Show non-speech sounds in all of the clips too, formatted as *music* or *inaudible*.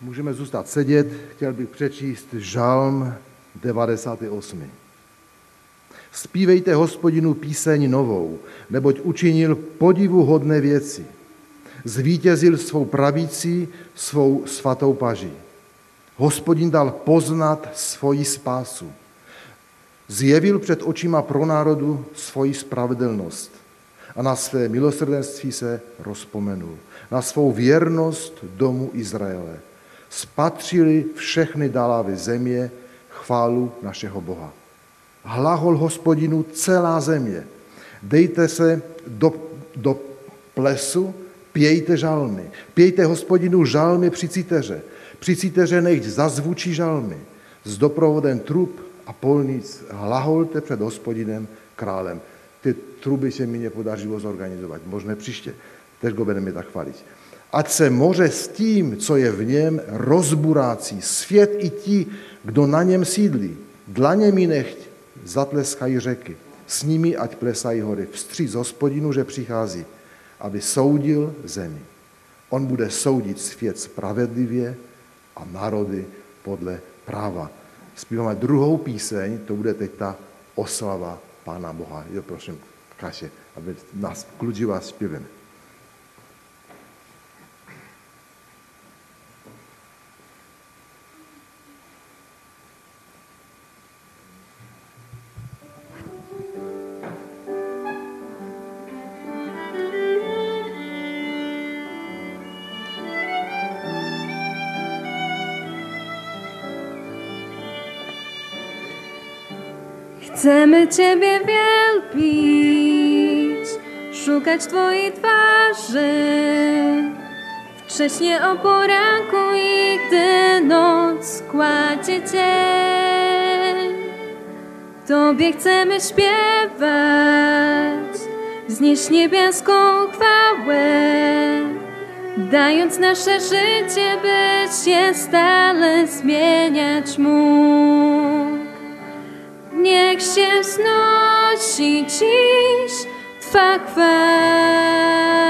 Můžeme zůstat sedět, chtěl bych přečíst žalm 98. Spívejte hospodinu píseň novou, neboť učinil podivuhodné věci. Zvítězil svou pravící, svou svatou paží. Hospodin dal poznat svoji spásu. Zjevil před očima pro národu svoji spravedlnost a na své milosrdenství se rozpomenul. Na svou věrnost domu Izraele. Spatřili všechny dalávy země chválu našeho Boha. Hlahol hospodinu celá země. Dejte se do, do plesu, pějte žalmy. Pějte hospodinu žalmy při citeře. Při citeře nechť zazvučí žalmy. S doprovodem trub a polnic hlaholte před hospodinem králem. Ty truby se mi nepodařilo zorganizovat. Možná příště. Teď go budeme tak chválit. Ať se moře s tím, co je v něm, rozburácí. Svět i ti, kdo na něm sídlí. Dlaně mi nechť zatleskají řeky. S nimi ať plesají hory. Vstříc hospodinu, že přichází, aby soudil zemi. On bude soudit svět spravedlivě a národy podle práva. Zpíváme druhou píseň, to bude teď ta oslava Pána Boha. Jo, prosím, Kaše, aby nás kludživá zpěveme. Chcemy Ciebie wielbić, szukać Twojej twarzy. Wcześnie o poranku i gdy noc kładzie cień. Tobie chcemy śpiewać, wznieść niebieską chwałę, dając nasze życie, byś je stale zmieniać mógł. Niech się znosi dziś Twa chwała,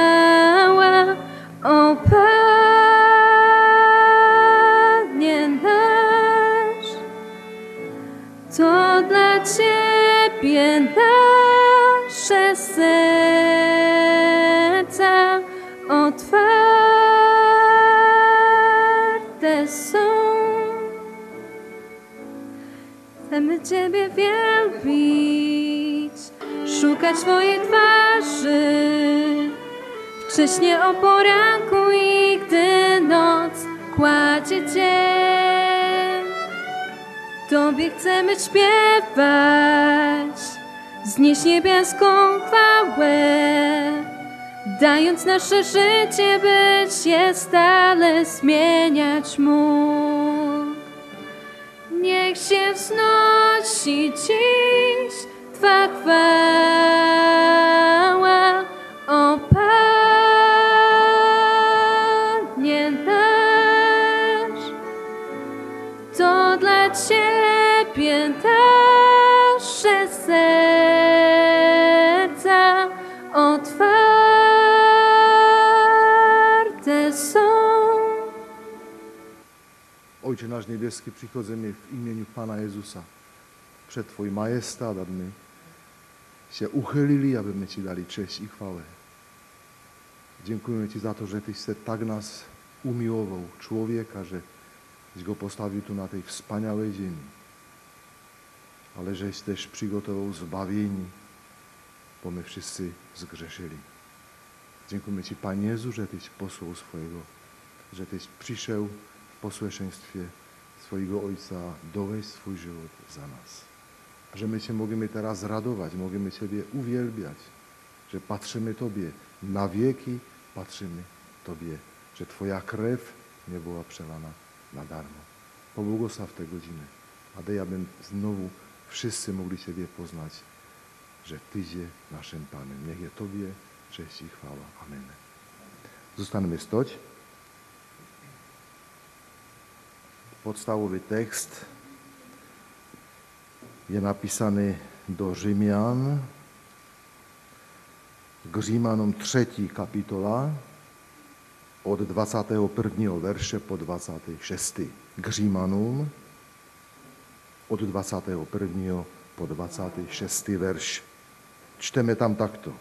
szukać Twojej twarzy. Wcześnie o poranku i gdy noc kładzie cień. Tobie chcemy śpiewać, znieść niebieską chwałę, dając nasze życie, byś je stale zmieniać mógł. Niech się wznosi dziś Twa chwała, o Panie nasz. To dla Ciebie nasze serca otwarte są. Ojcze náš nebeský, přichozíme v imieniu Pana Jezusa před Tvoj majestát, aby my se uchylili, aby my Ti dali čest i chvále. Děkujeme Ti za to, že Ty se tak nás umiloval člověka, že Jsi ho postavil tu na té vzpaňalé zemi. Ale že jsi tež přigotoval zbavění, bo my všichni zgřešili. Děkujeme Ti, Pane Jezu, že Ty jsi poslal svojego, že Ty jsi přišel v posłuszeństwie swojego Ojca dowieść swój żywot za nas. Że my się możemy teraz radować, możemy Ciebie uwielbiać, że patrzymy Tobie na wieki, patrzymy Tobie, że Twoja krew nie była przelana na darmo. Pobłogosław te godziny, a daj, aby znowu wszyscy mogli Ciebie poznać, że Tyś je naszym Panem. Niech je Tobie cześć i chwała. Amen. Zostanemy stoć. Podstawowy tekst je napisany do Rzymian, k Římanom třetí kapitola, od 21. verše po 26. K Římanům od 21. po 26. verš. Čteme tam takto.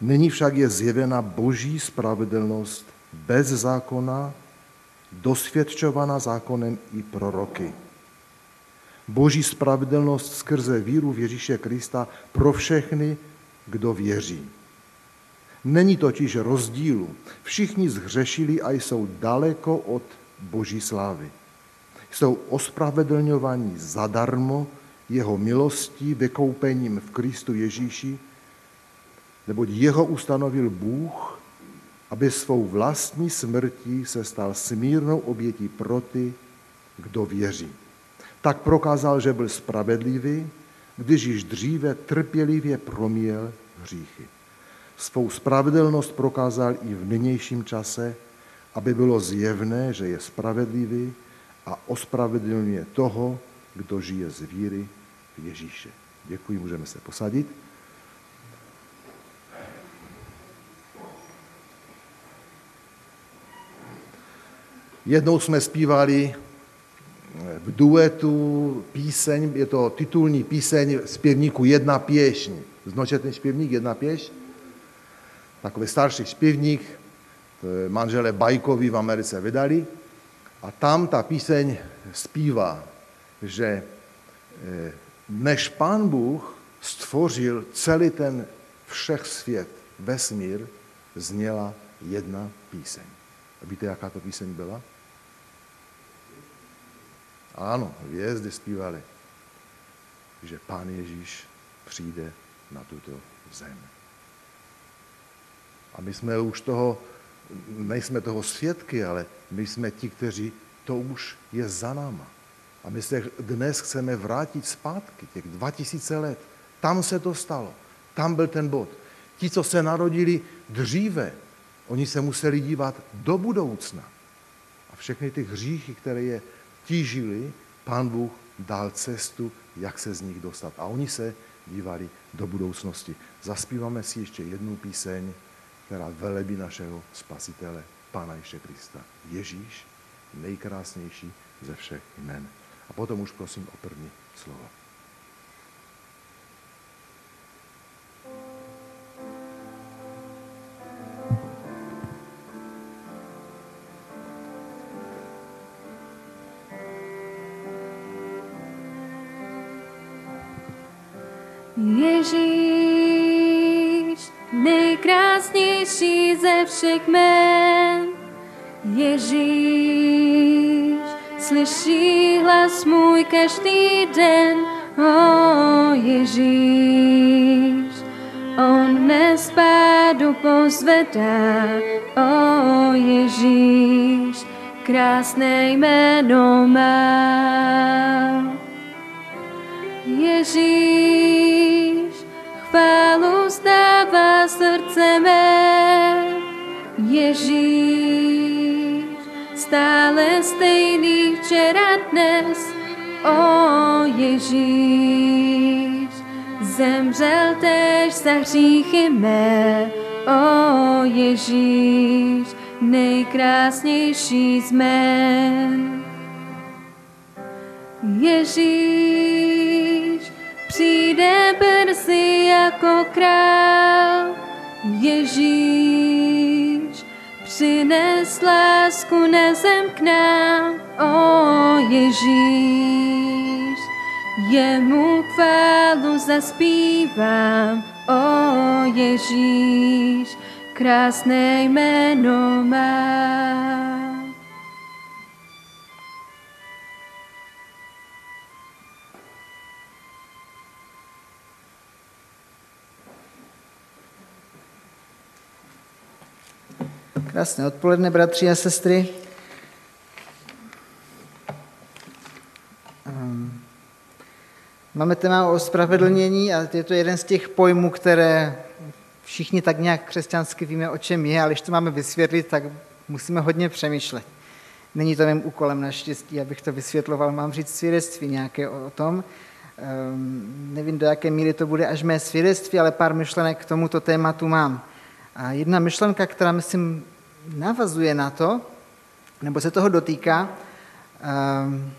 Nyní však je zjevena boží spravedlnost bez zákona, dosvědčovaná zákonem i proroky. Boží spravedlnost skrze víru v Ježíše Krista pro všechny, kdo věří. Není totiž rozdílu. Všichni zhřešili a jsou daleko od Boží slávy. Jsou ospravedlňovaní zadarmo jeho milostí vykoupením v Kristu Ježíši, neboť jeho ustanovil Bůh, aby svou vlastní smrtí se stal smírnou obětí pro ty, kdo věří. Tak prokázal, že byl spravedlivý, když již dříve trpělivě promíjel hříchy. Svou spravedlnost prokázal i v nynějším čase, aby bylo zjevné, že je spravedlivý a ospravedlňuje toho, kdo žije z víry v Ježíše. Děkuji, můžeme se posadit. Jednou jsme zpívali v duetu píseň, je to titulní píseň zpěvníku Jedna pěšň. Znočete ten zpěvník Jedna pěšň? Takový starší zpěvník, manžele Bajkovi v Americe vydali. A tam ta píseň zpívá, že eh, než pán Bůh stvořil celý ten všech svět, vesmír, zněla jedna píseň. A víte, jaká to píseň byla? Ano, hvězdy zpívali, že pán Ježíš přijde na tuto zem. A my jsme už toho, nejsme toho svědky, ale my jsme ti, kteří to už je za náma. A my se dnes chceme vrátit zpátky, těch 2000 let. Tam se to stalo. Tam byl ten bod. Ti, co se narodili dříve, oni se museli dívat do budoucna. A všechny ty hříchy, které je tížili, pán Bůh dal cestu, jak se z nich dostat. A oni se dívali do budoucnosti. Zaspíváme si ještě jednu píseň, která velebí našeho spasitele, Pána Ježíše Krista. Ježíš, nejkrásnější ze všech jmen. A potom už prosím o první slovo. Ježíš, nejkrásnější ze všech men. Ježíš, slyší hlas můj každý den. O Ježíš, on dnes pádu pozvedá. O Ježíš, krásné jméno má. Zdává srdce mé. Ježíš, stále stejný včera dnes. O Ježíš, zemřel tež za hříchy mé. O Ježíš, nejkrásnější z men. Ježíš přijde brzy jako král. Ježíš přines lásku na zem k nám. O Ježíš, jemu chválu zaspívám. O Ježíš, krásné jméno má. Krásné odpoledne, bratři a sestry. Ehm, máme téma o spravedlnění a je to jeden z těch pojmů, které všichni tak nějak křesťansky víme, o čem je, ale když to máme vysvětlit, tak musíme hodně přemýšlet. Není to mým úkolem naštěstí, abych to vysvětloval, mám říct svědectví nějaké o, tom. Um, nevím, do jaké míry to bude až mé svědectví, ale pár myšlenek k tomuto tématu mám. A jedna myšlenka, která myslím navazuje na to, nebo se toho dotýká, um,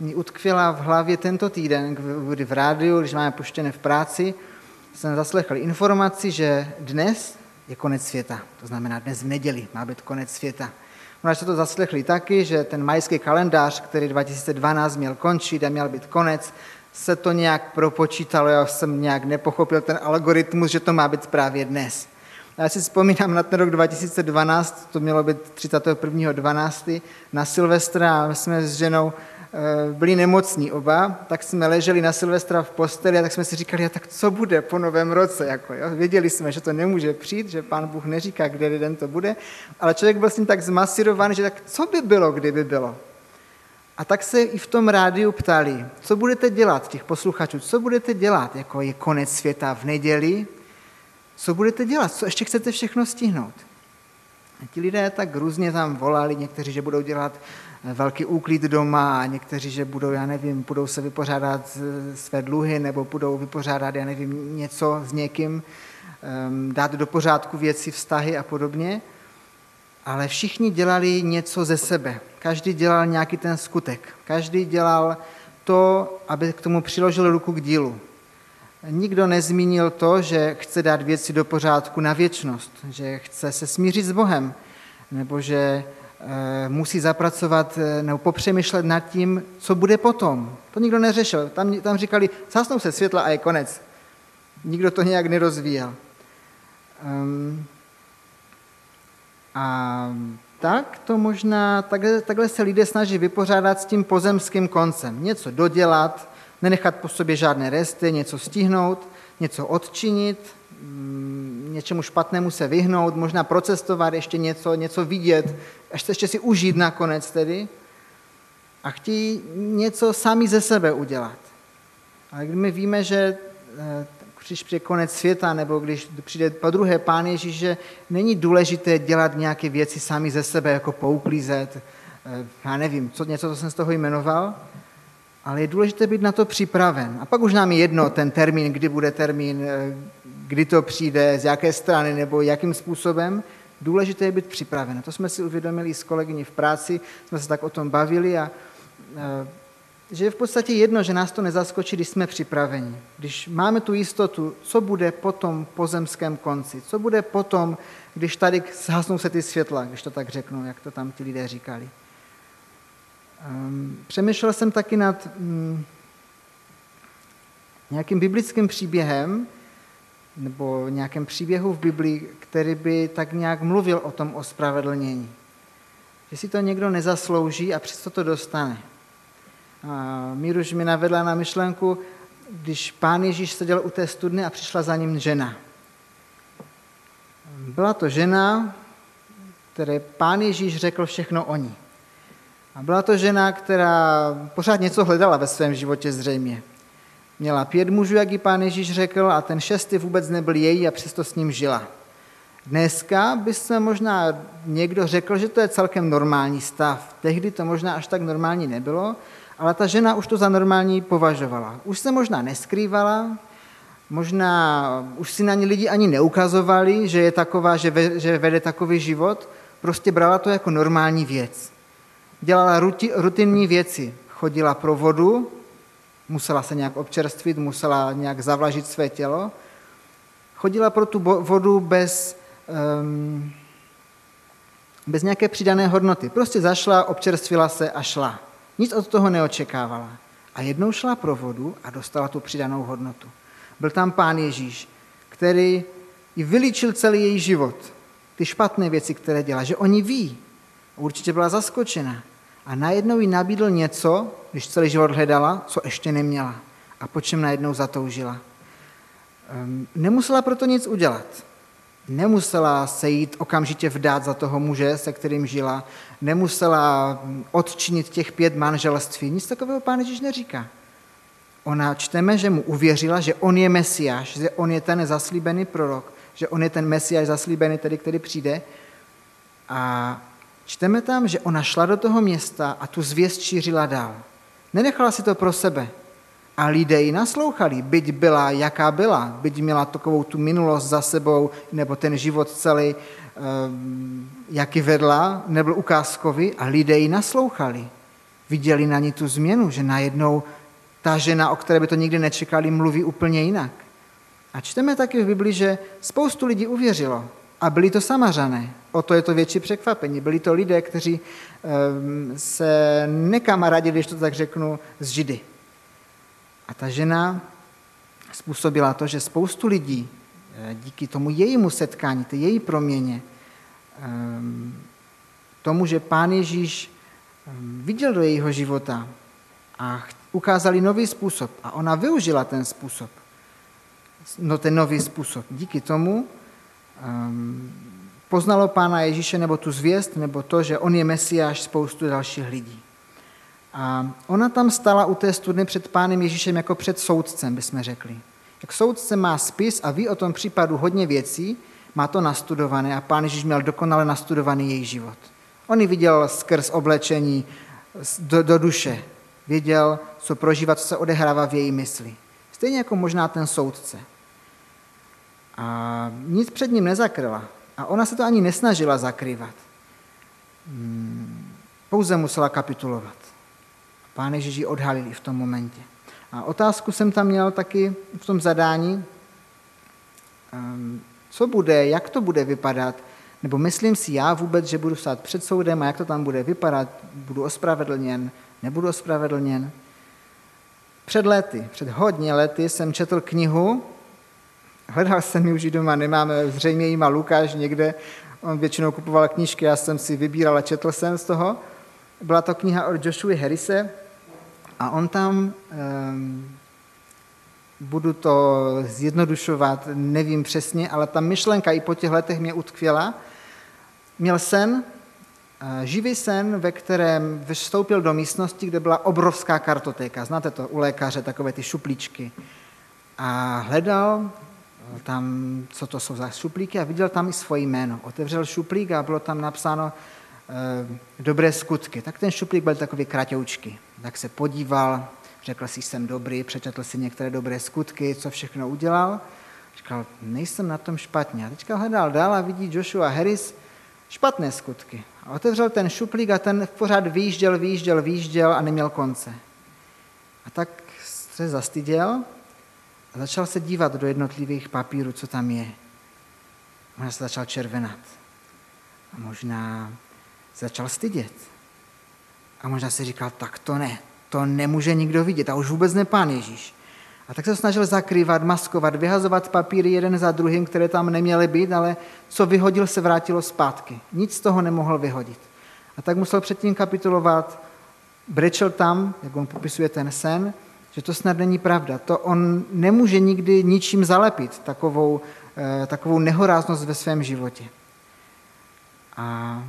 mi utkvěla v hlavě tento týden, kdy v rádiu, když máme puštěné v práci, jsem zaslechl informaci, že dnes je konec světa. To znamená, dnes v neděli má být konec světa. Možná jste to zaslechli taky, že ten majský kalendář, který 2012 měl končit a měl být konec, se to nějak propočítalo, já jsem nějak nepochopil ten algoritmus, že to má být právě dnes. Já si vzpomínám na ten rok 2012, to mělo být 31.12. na Silvestra a jsme s ženou Eh, byli nemocní oba, tak jsme leželi na Silvestra v posteli a tak jsme si říkali, a tak co bude po novém roce? Jako, jo? Věděli jsme, že to nemůže přijít, že pán Bůh neříká, kde den to bude, ale člověk byl s tím tak zmasírovaný, že tak co by bylo, kdyby bylo? A tak se i v tom rádiu ptali, co budete dělat, těch posluchačů, co budete dělat, jako je konec světa v neděli, co budete dělat, co ještě chcete všechno stihnout. A ti lidé tak různě tam volali, někteří, že budou dělat velký úklid doma a někteří, že budou, já nevím, budou se vypořádat své dluhy nebo budou vypořádat, já nevím, něco s někým, dát do pořádku věci, vztahy a podobně. Ale všichni dělali něco ze sebe. Každý dělal nějaký ten skutek. Každý dělal to, aby k tomu přiložil ruku k dílu. Nikdo nezmínil to, že chce dát věci do pořádku na věčnost, že chce se smířit s Bohem, nebo že Eh, musí zapracovat eh, nebo popřemýšlet nad tím, co bude potom. To nikdo neřešil. Tam, tam říkali, zásnou se světla a je konec. Nikdo to nějak nerozvíjel. Um, a tak to možná, takhle, takhle se lidé snaží vypořádat s tím pozemským koncem. Něco dodělat, nenechat po sobě žádné resty, něco stihnout, něco odčinit, mm, něčemu špatnému se vyhnout, možná procestovat ještě něco, něco vidět, až ještě si užít nakonec tedy a chtějí něco sami ze sebe udělat. Ale když my víme, že eh, když přijde konec světa, nebo když přijde po druhé Pán Ježíš, že není důležité dělat nějaké věci sami ze sebe, jako pouklízet, eh, já nevím, co, něco, co jsem z toho jmenoval, ale je důležité být na to připraven. A pak už nám je jedno ten termín, kdy bude termín, eh, kdy to přijde, z jaké strany nebo jakým způsobem, Důležité je být připraven. To jsme si uvědomili s kolegyní v práci, jsme se tak o tom bavili a že je v podstatě jedno, že nás to nezaskočí, když jsme připraveni. Když máme tu jistotu, co bude po tom pozemském konci, co bude potom, když tady zhasnou se ty světla, když to tak řeknu, jak to tam ti lidé říkali. Um, přemýšlel jsem taky nad um, nějakým biblickým příběhem, nebo nějakém příběhu v Biblii, který by tak nějak mluvil o tom ospravedlnění. Že si to někdo nezaslouží a přesto to dostane. A Míruš mi navedla na myšlenku, když pán Ježíš seděl u té studny a přišla za ním žena. Byla to žena, které pán Ježíš řekl všechno o ní. A byla to žena, která pořád něco hledala ve svém životě zřejmě. Měla pět mužů, jak ji pán Ježíš řekl, a ten šestý vůbec nebyl její a přesto s ním žila. Dneska by se možná někdo řekl, že to je celkem normální stav. Tehdy to možná až tak normální nebylo, ale ta žena už to za normální považovala. Už se možná neskrývala, možná už si na ní lidi ani neukazovali, že je taková, že, že vede takový život, prostě brala to jako normální věc. Dělala ruti, rutinní věci. Chodila pro vodu, musela se nějak občerstvit, musela nějak zavlažit své tělo. Chodila pro tu vodu bez, um, bez nějaké přidané hodnoty. Prostě zašla, občerstvila se a šla. Nic od toho neočekávala. A jednou šla pro vodu a dostala tu přidanou hodnotu. Byl tam pán Ježíš, který ji vylíčil celý její život. Ty špatné věci, které dělá, že oni ví. Určitě byla zaskočena. A najednou jí nabídl něco, když celý život hledala, co ještě neměla. A po čem najednou zatoužila. Ehm, nemusela proto nic udělat. Nemusela se jít okamžitě vdát za toho muže, se kterým žila. Nemusela odčinit těch pět manželství. Nic takového pán Ježíš neříká. Ona čteme, že mu uvěřila, že on je mesiáš, že on je ten zaslíbený prorok, že on je ten mesiáš zaslíbený, tedy, který přijde. A čteme tam, že ona šla do toho města a tu zvěst šířila dál. Nenechala si to pro sebe. A lidé ji naslouchali, byť byla, jaká byla, byť měla takovou tu minulost za sebou, nebo ten život celý, ehm, jaký vedla, nebyl ukázkový, a lidé ji naslouchali. Viděli na ní tu změnu, že najednou ta žena, o které by to nikdy nečekali, mluví úplně jinak. A čteme taky v Bibli, že spoustu lidí uvěřilo. A byli to samařané. O to je to větší překvapení. Byli to lidé, kteří ehm, se nekamarádili, když to tak řeknu, s Židy. A ta žena způsobila to, že spoustu lidí eh, díky tomu jejímu setkání, té její proměně, ehm, tomu, že pán Ježíš ehm, viděl do jejího života a ukázali nový způsob a ona využila ten způsob, no ten nový způsob. Díky tomu poznalo pána Ježíše nebo tu zvěst, nebo to, že on je mesiáš spoustu dalších lidí. A ona tam stala u té studny před pánem Ježíšem jako před soudcem, bychom řekli. Jak soudce má spis a ví o tom případu hodně věcí, má to nastudované a pán Ježíš měl dokonale nastudovaný její život. On ji viděl skrz oblečení do, do duše. Věděl, co prožívá, co se odehrává v její mysli. Stejně jako možná ten soudce. A nic před ním nezakryla. A ona se to ani nesnažila zakrývat. Hmm, pouze musela kapitulovat. Pán Ježíš ji odhalil v tom momentě. A otázku jsem tam měl taky v tom zadání, ehm, co bude, jak to bude vypadat, nebo myslím si já vůbec, že budu stát před soudem a jak to tam bude vypadat, budu ospravedlněn, nebudu ospravedlněn. Před lety, před hodně lety jsem četl knihu, hledal jsem ji už doma, nemáme, zřejmě ji má Lukáš někde, on většinou kupoval knížky, já jsem si vybíral a četl jsem z toho. Byla to kniha od Joshua Harrise, a on tam, um, budu to zjednodušovat, nevím přesně, ale ta myšlenka i po těch letech mě utkvěla. Měl sen, eh, živý sen, ve kterém vstoupil do místnosti, kde byla obrovská kartotéka. Znáte to u lékaře, takové ty šuplíčky. A hledal tam, co to jsou za šuplíky a viděl tam i svoje jméno. Otevřel šuplík a bylo tam napsáno Eh, dobré skutky. Tak ten šuplík byl takový kratoučky. Tak se podíval, řekl si, jsem dobrý, přečetl si některé dobré skutky, co všechno udělal. Říkal, nejsem na tom špatně. A teďka hledal dál a vidí Joshua Harris špatné skutky. A otevřel ten šuplík a ten pořád výjížděl, výjížděl, výjížděl a neměl konce. A tak se zastyděl a začal se dívat do jednotlivých papírů, co tam je. Možná se začal červenat. A možná začal stydět. A možná si říkal, tak to ne, to nemůže nikdo vidět a už vůbec ne pán Ježíš. A tak se snažil zakrývat, maskovat, vyhazovat papíry jeden za druhým, které tam neměly být, ale co vyhodil, se vrátilo zpátky. Nic z toho nemohl vyhodit. A tak musel předtím kapitulovat, brečel tam, jak on popisuje ten sen, že to snad není pravda. To on nemůže nikdy ničím zalepit, takovou, eh, takovou nehoráznost ve svém životě. A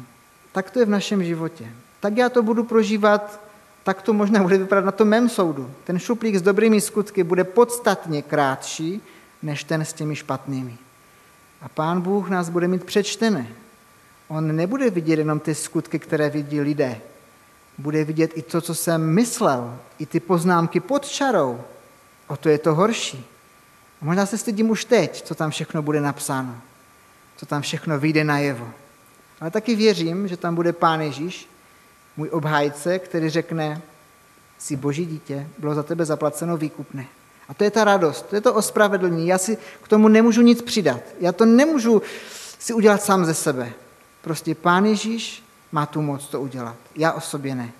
tak to je v našem životě. Tak já to budu prožívat, tak to možná bude vypadat na tom mém soudu. Ten šuplík s dobrými skutky bude podstatně krátší, než ten s těmi špatnými. A pán Bůh nás bude mít přečtené. On nebude vidět jenom ty skutky, které vidí lidé. Bude vidět i to, co jsem myslel, i ty poznámky pod čarou. O to je to horší. A možná se stydím už teď, co tam všechno bude napsáno. Co tam všechno vyjde najevo. Ale taky věřím, že tam bude Pán Ježíš, můj obhájce, který řekne, si boží dítě, bylo za tebe zaplaceno výkupné. A to je ta radost, to je to ospravedlnění. Já si k tomu nemůžu nic přidat. Já to nemůžu si udělat sám ze sebe. Prostě Pán Ježíš má tu moc to udělat. Já o sobě ne.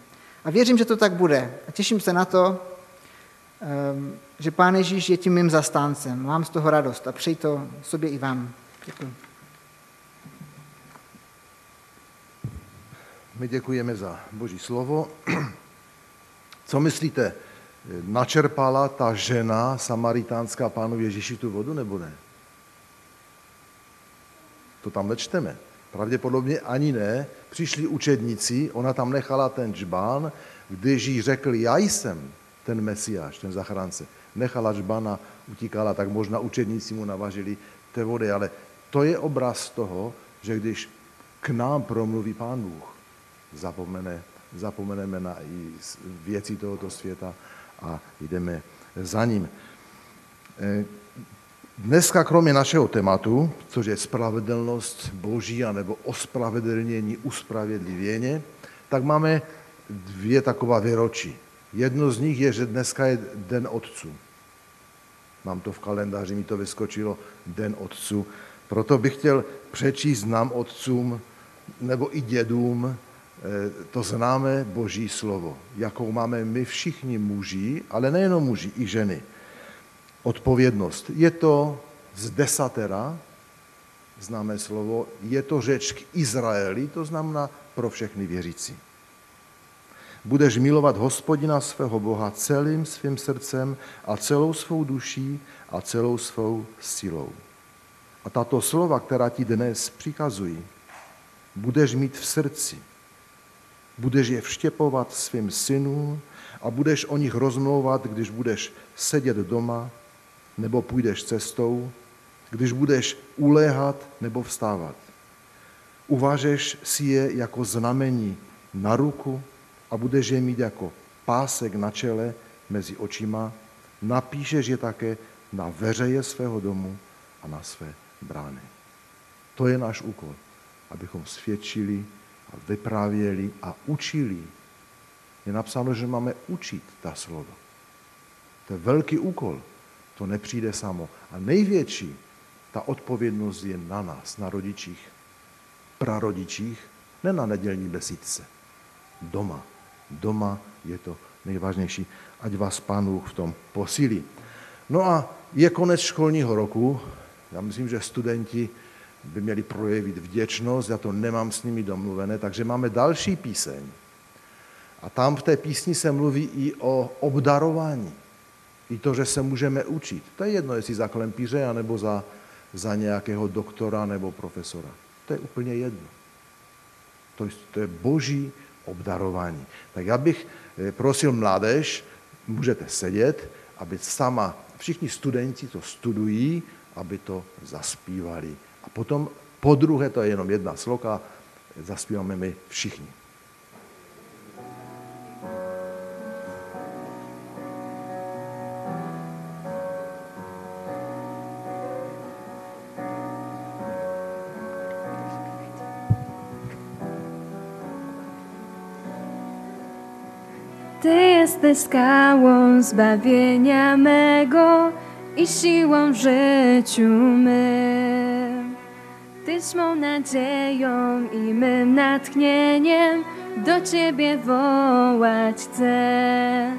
A věřím, že to tak bude. A těším se na to, ehm, že Pán Ježíš je tím mým zastáncem. Mám z toho radost a přeji to sobě i vám. Děkuji. My děkujeme za Boží slovo. *clears throat* Co myslíte, načerpala ta žena samaritánská pánu Ježíši tu vodu nebo ne? To tam nečteme. Pravděpodobně ani ne. Přišli učedníci, ona tam nechala ten džbán, když jí řekl, já jsem ten mesiáš, ten zachránce. Nechala džbana, utíkala, tak možná učedníci mu navažili té vody, ale to je obraz toho, že když k nám promluví Pán Bůh, zapomene, zapomeneme na věci tohoto světa a jdeme za ním. Dneska kromě našeho tématu, což je spravedlnost Boží anebo ospravedlnění, uspravedlivěně, tak máme dvě taková výročí. Jedno z nich je, že dneska je Den otců. Mám to v kalendáři, mi to vyskočilo, Den otců. Proto bych chtěl přečíst nám otcům nebo i dědům eh, to známé boží slovo, jakou máme my všichni muži, ale nejenom muži, i ženy. Odpovědnost. Je to z desatera, známé slovo, je to řeč k Izraeli, to znamená pro všechny věřící. Budeš milovat hospodina svého Boha celým svým srdcem a celou svou duší a celou svou silou. A tato slova, která ti dnes přikazují, budeš mít v srdci. Budeš je vštěpovat svým synům a budeš o nich rozmlouvat, když budeš sedět doma nebo půjdeš cestou, když budeš uléhat nebo vstávat. Uvážeš si je jako znamení na ruku a budeš je mít jako pásek na čele mezi očima. Napíšeš je také na veřeje svého domu a na své brány. To je náš úkol abychom svědčili a vyprávěli a učili. Je napsáno, že máme učit ta slova. To je velký úkol. To nepřijde samo. A největší, ta odpovědnost je na nás, na rodičích, prarodičích, ne na nedělní besídce. Doma. Doma je to nejvážnější. Ať vás pán v tom posílí. No a je konec školního roku. Já myslím, že studenti by měli projevit vděčnost, já to nemám s nimi domluvené, takže máme další píseň. A tam v té písni se mluví i o obdarování. I to, že se můžeme učit. To je jedno, jestli za klempíře, anebo za, za nějakého doktora nebo profesora. To je úplně jedno. To, to je boží obdarování. Tak já bych eh, prosil mládež, můžete sedět, aby sama, všichni studenti to studují, aby to zaspívali. A potom po druhé, to je jenom jedna sloka, zaspíváme my všichni. Jesteś skałą zbawienia mego i siłą w życiu mym. Tyś mą nadzieją i mym natchnieniem do Ciebie wołać chcę.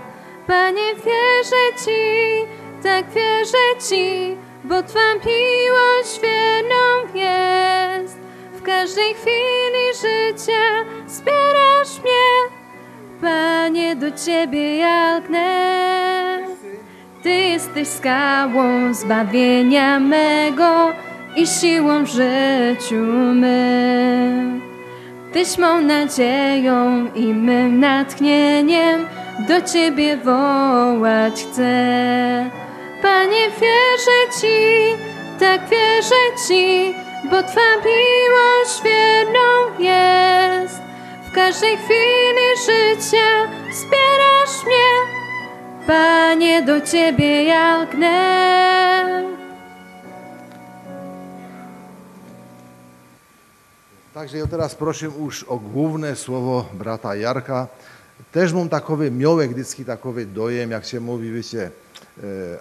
Panie, wierzę Ci, tak wierzę Ci, bo Twa miłość wierną jest. W każdej chwili życia wspierasz mnie, Panie, do Ciebie ja Ty jesteś skałą zbawienia mego, i siłą w życiu mym. Tyś mą nadzieją i mym natchnieniem do Ciebie wołać chcę. Panie, wierzę Ci, tak wierzę Ci, bo Twa miłość wierną jest. W każdej chwili życia wspierasz mnie, Panie, do Ciebie ja Takže jo teraz prosím už o główne slovo brata Jarka. Tež mám takový, měl vždycky takový dojem, jak se mluví, víte, e,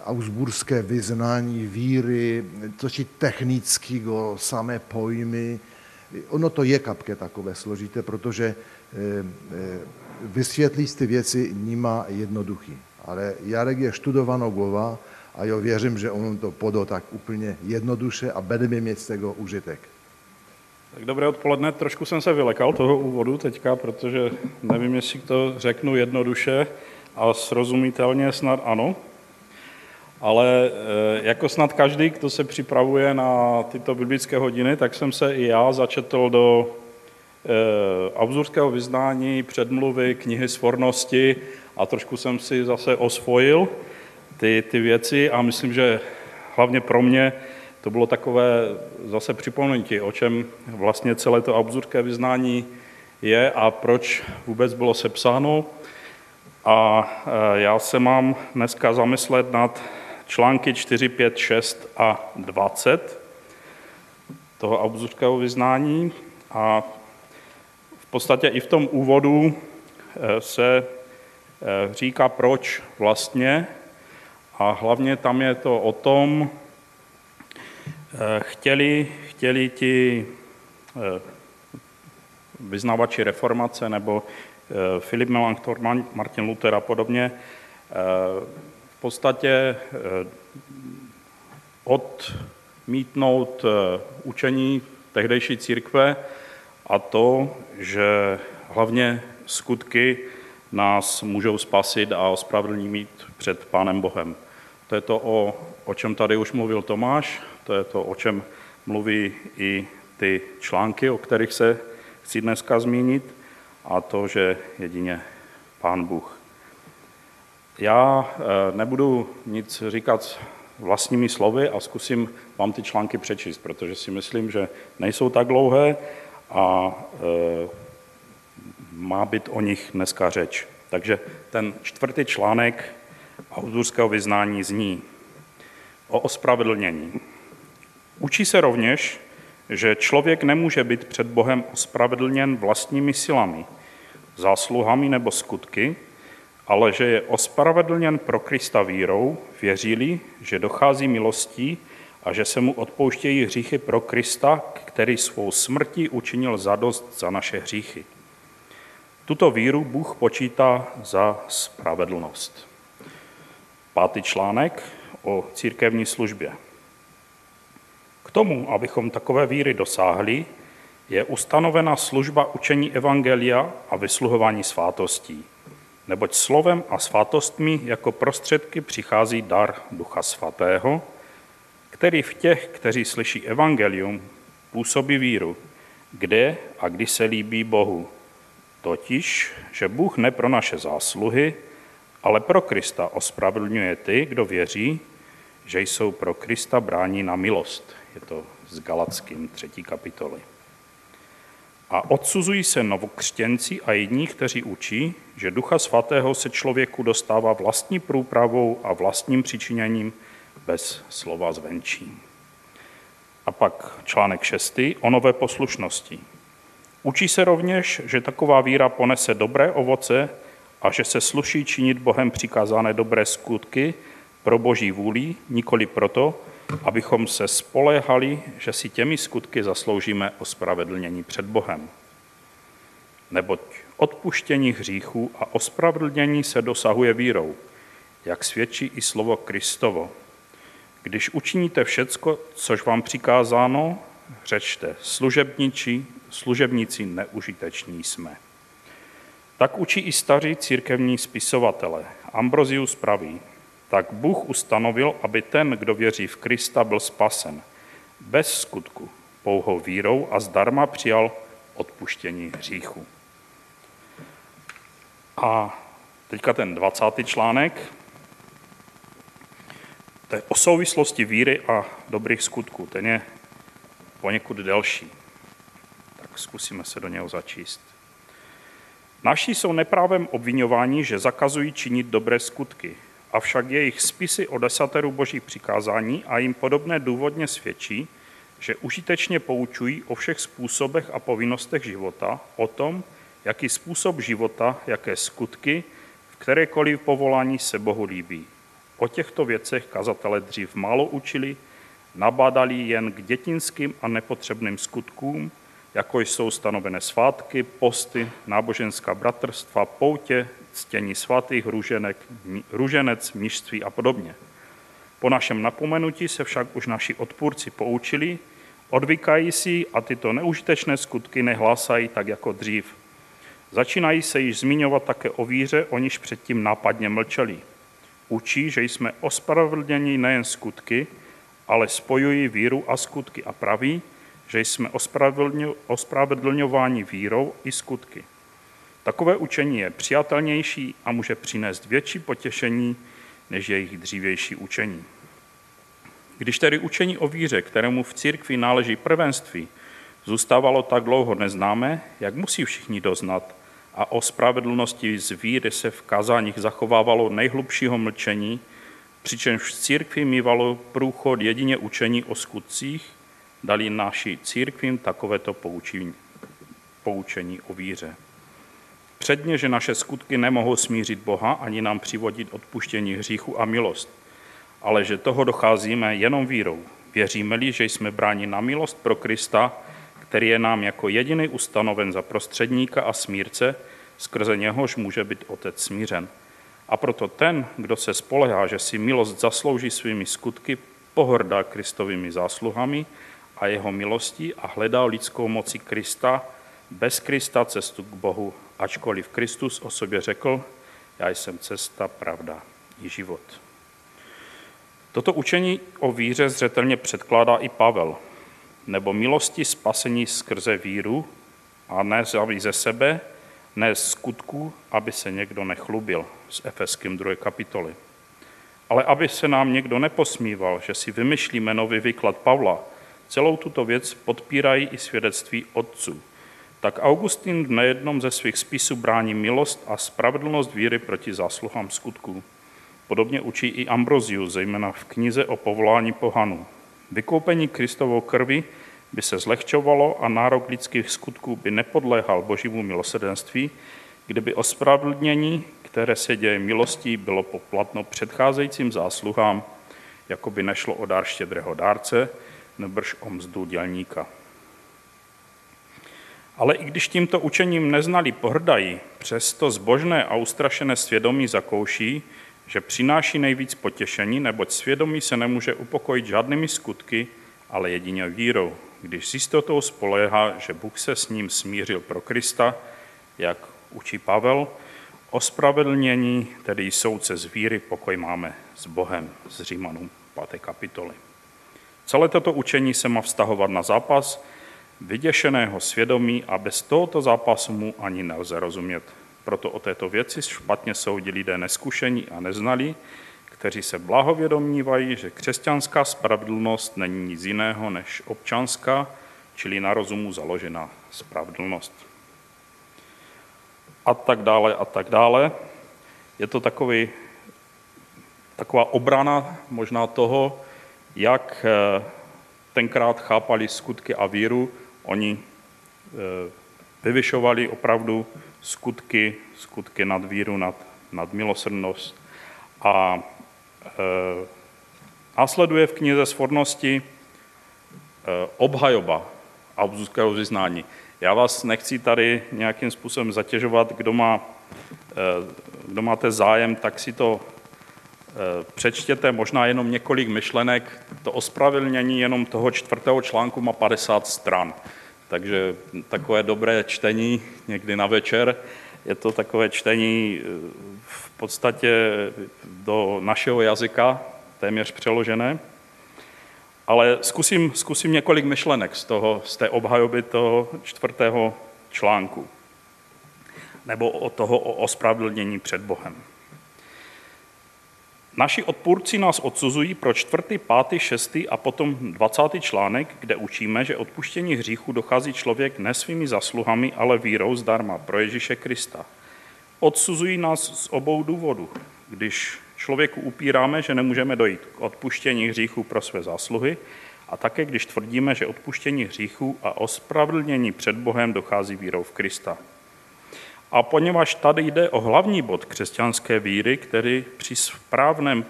ausburské vyznání víry, což technického, samé pojmy. Ono to je kapke takové složité, protože e, e, vysvětlí ty věci nima jednoduchý. Ale Jarek je študovanou glova a jo věřím, že on to podal tak úplně jednoduše a budeme mít z toho užitek. Tak dobré odpoledne, trošku jsem se vylekal toho úvodu teďka, protože nevím, jestli to řeknu jednoduše a srozumitelně snad ano, ale eh, jako snad každý, kdo se připravuje na tyto biblické hodiny, tak jsem se i já začetl do eh, abzurského vyznání, předmluvy, knihy svornosti a trošku jsem si zase osvojil ty, ty věci a myslím, že hlavně pro mě to bylo takové zase připomenutí, o čem vlastně celé to absurdské vyznání je a proč vůbec bylo sepsáno. A e, já se mám dneska zamyslet nad články 4, 5, 6 a 20 toho augsburského vyznání. A v podstatě i v tom úvodu e, se e, říká, proč vlastně. A hlavně tam je to o tom, chtěli, chtěli ti vyznavači reformace nebo Eh, Filip Melanchthon, Martin Luther a podobně, eh, podstatě eh, odmítnout učení tehdejší církve a to, že hlavně skutky nás můžou spasit a ospravedlní mít před Pánem Bohem. To je to, o, o čem tady už mluvil Tomáš, to je to, o čem mluví i ty články, o kterých se chci dneska zmínit a to, že jedině Pán Bůh. Já eh, nebudu nic říkat vlastními slovy a zkusím vám ty články přečíst, protože si myslím, že nejsou tak dlouhé a e, má být o nich dneska řeč. Takže ten čtvrtý článek autorského vyznání zní o ospravedlnění. Učí se rovněž, že člověk nemůže být před Bohem ospravedlněn vlastními silami, zásluhami nebo skutky, ale že je ospravedlněn pro Krista vírou, věří že dochází milostí a že se mu odpouštějí hříchy pro Krista, který svou smrtí učinil zadost za naše hříchy. Tuto víru Bůh počítá za spravedlnost. Pátý článek o církevní službě. K tomu, abychom takové víry dosáhli, je ustanovena služba učení evangelia a vysluhování svátostí. Neboť slovem a svátostmi jako prostředky přichází dar Ducha Svatého, který v těch, kteří slyší evangelium, působí víru, kde a kdy se líbí Bohu. Totiž, že Bůh ne pro naše zásluhy, ale pro Krista ospravedlňuje ty, kdo věří, že jsou pro Krista brání na milost. Je to z Galackým třetí kapitoly. A odsuzují se novokřtěnci a jední, kteří učí, že Ducha Svatého se člověku dostává vlastní průpravou a vlastním přičiněním bez slova zvenčí. A pak článek 6. o nové poslušnosti. Učí se rovněž, že taková víra ponese dobré ovoce a že se sluší činit Bohem přikázané dobré skutky pro boží vůli, nikoli proto, abychom se spoléhali, že si těmi skutky zasloužíme ospravedlnění před Bohem. Neboť odpuštění hříchů a ospravedlnění se dosahuje vírou, jak svědčí i slovo Kristovo. Když učiníte všecko, což vám přikázáno, řečte, služebníci, služebníci neužiteční jsme. Tak učí i staří církevní spisovatele. Ambrozius praví, tak Bůh ustanovil, aby ten, kdo věří v Krista, byl spasen. Bez skutku, pouhou vírou a zdarma přijal odpuštění hříchu. A teďka ten 20. článek. To je o souvislosti víry a dobrých skutků. Ten je poněkud delší. Tak zkusíme se do něho začíst. Naši jsou neprávem obvinování, že zakazují činit dobré skutky, avšak jejich spisy o desateru božích přikázání a jim podobné důvodně svědčí, že užitečně poučují o všech způsobech a povinnostech života, o tom, jaký způsob života, jaké skutky, v kterékoliv povolání se Bohu líbí. O těchto věcech kazatele dřív málo učili, nabádali jen k dětinským a nepotřebným skutkům, jako jsou stanovené svátky, posty, náboženská bratrstva, poutě, ctění svatých, růženek, růženec, mnižství a podobně. Po našem napomenutí se však už naši odpůrci poučili, odvykají si a tyto neužitečné skutky nehlásají tak jako dřív. Začínají se již zmiňovat také o víře, o níž předtím nápadně mlčeli. Učí, že jsme ospravedlněni nejen skutky, ale spojují víru a skutky a praví, že jsme ospravedlňováni vírou i skutky. Takové učení je přijatelnější a může přinést větší potěšení než jejich dřívější učení. Když tedy učení o víře, kterému v církvi náleží prvenství, zůstávalo tak dlouho neznámé, jak musí všichni doznat, a o spravedlnosti z víry se v kazáních zachovávalo nejhlubšího mlčení, přičemž v církvi mývalo průchod jedině učení o skutcích, dali naši církvím takovéto poučení, poučení o víře. Předně, že naše skutky nemohou smířit Boha ani nám přivodit odpuštění hříchu a milost, ale že toho docházíme jenom vírou. Věříme-li, že jsme bráni na milost pro Krista, který je nám jako jediný ustanoven za prostředníka a smírce, skrze něhož může být otec smířen. A proto ten, kdo se spolehá, že si milost zaslouží svými skutky, pohrdá Kristovými zásluhami a jeho milostí a hledá lidskou moci Krista, bez Krista cestu k Bohu, ačkoliv Kristus o sobě řekl, já jsem cesta, pravda i život. Toto učení o víře zřetelně předkládá i Pavel, nebo milosti spasení skrze víru a ne ze sebe, ne z skutku, aby se někdo nechlubil z Efeským 2. kapitoly. Ale aby se nám někdo neposmíval, že si vymyšlíme nový výklad Pavla, celou tuto věc podpírají i svědectví otců. Tak Augustin v nejednom ze svých spisů brání milost a spravedlnost víry proti zásluhám skutků. Podobně učí i Ambrozius, zejména v knize o povolání pohanu. Vykoupení Kristovou krvi by se zlehčovalo a nárok lidských skutků by nepodléhal božímu milosedenství, kdyby ospravedlnění, které se děje milostí, bylo poplatno předcházejícím zásluhám, jako by nešlo o dar štědrého dárce, nebrž o mzdu dělníka. Ale i když tímto učením neznali pohrdají, přesto zbožné a ustrašené svědomí zakouší, že přináší nejvíc potěšení, neboť svědomí se nemůže upokojit žádnými skutky, ale jedině vírou, když s jistotou spoléhá, že Bůh se s ním smířil pro Krista, jak učí Pavel, ospravedlnění, tedy soudce z víry, pokoj máme s Bohem, z Římanů 5. kapitoly. Celé toto učení se má vztahovat na zápas vyděšeného svědomí a bez tohoto zápasu mu ani nelze rozumět. Proto o této věci špatně soudí lidé neskušení a neznalí, kteří se blahovědomívají, že křesťanská spravedlnost není nic jiného než občanská, čili na rozumu založená spravedlnost. A tak dále, a tak dále. Je to takový, taková obrana možná toho, jak eh, tenkrát chápali skutky a víru. Oni eh, vyvyšovali opravdu skutky, skutky nad víru, nad, nad milosrdnost. A e, následuje v knize Svornosti obhajoba augustského vyznání. Já vás nechci tady nějakým způsobem zatěžovat, kdo, má, kdo máte zájem, tak si to přečtěte, možná jenom několik myšlenek. To ospravedlnění jenom toho čtvrtého článku má 50 stran. Takže takové dobré čtení někdy na večer. Je to takové čtení eh, v podstatě do našeho jazyka, téměř přeložené. Ale zkusím, zkusím několik myšlenek z, toho, z té obhajoby toho čtvrtého článku. Nebo o toho o ospravedlnění před Bohem. Naši odpůrci nás odsuzují pro čtvrtý, pátý, šestý a potom dvacátý článek, kde učíme, že odpuštění hříchu dochází člověk ne svými zasluhami, ale vírou zdarma pro Ježíše Krista. Odsuzují nás z obou důvodů. Když člověku upíráme, že nemůžeme dojít k odpuštění hříchu pro své zásluhy, a také když tvrdíme, že odpuštění hříchu a ospravedlnění před Bohem dochází vírou v Krista. A poněvadž tady jde o hlavní bod křesťanské víry, který při správném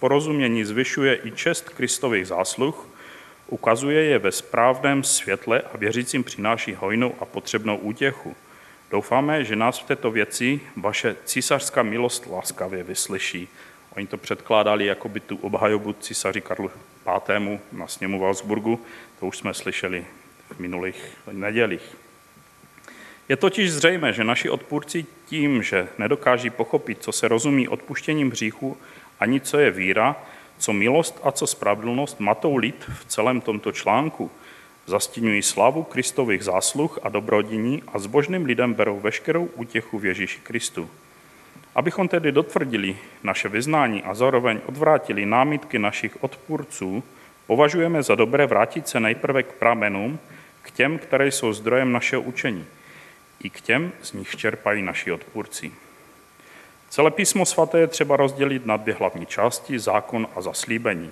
porozumění zvyšuje i čest Kristových zásluh, ukazuje je ve správném světle a věřícím přináší hojnou a potřebnou útěchu. Doufáme, že nás v této věci vaše císařská milost láskavě vyslyší. Oni to předkládali jako by tu obhajobu císaři Karlu V. na sněmu Valsburgu, to už jsme slyšeli v minulých nedělích. Je totiž zřejmé, že naši odpůrci tím, že nedokáží pochopit, co se rozumí odpuštěním hříchu, ani co je víra, co milost a co spravedlnost, matou lid v celém tomto článku. Zastínují slavu Kristových zásluh a dobrodiní a zbožným lidem berou veškerou útěchu v Ježíši Kristu. Abychom tedy dotvrdili naše vyznání a zároveň odvrátili námitky našich odpůrců, považujeme za dobré vrátit se nejprve k pramenům, k těm, které jsou zdrojem našeho učení – i k těm, z nich čerpají naši odpůrci. Celé písmo svaté je třeba rozdělit na dvě hlavní části, zákon a zaslíbení.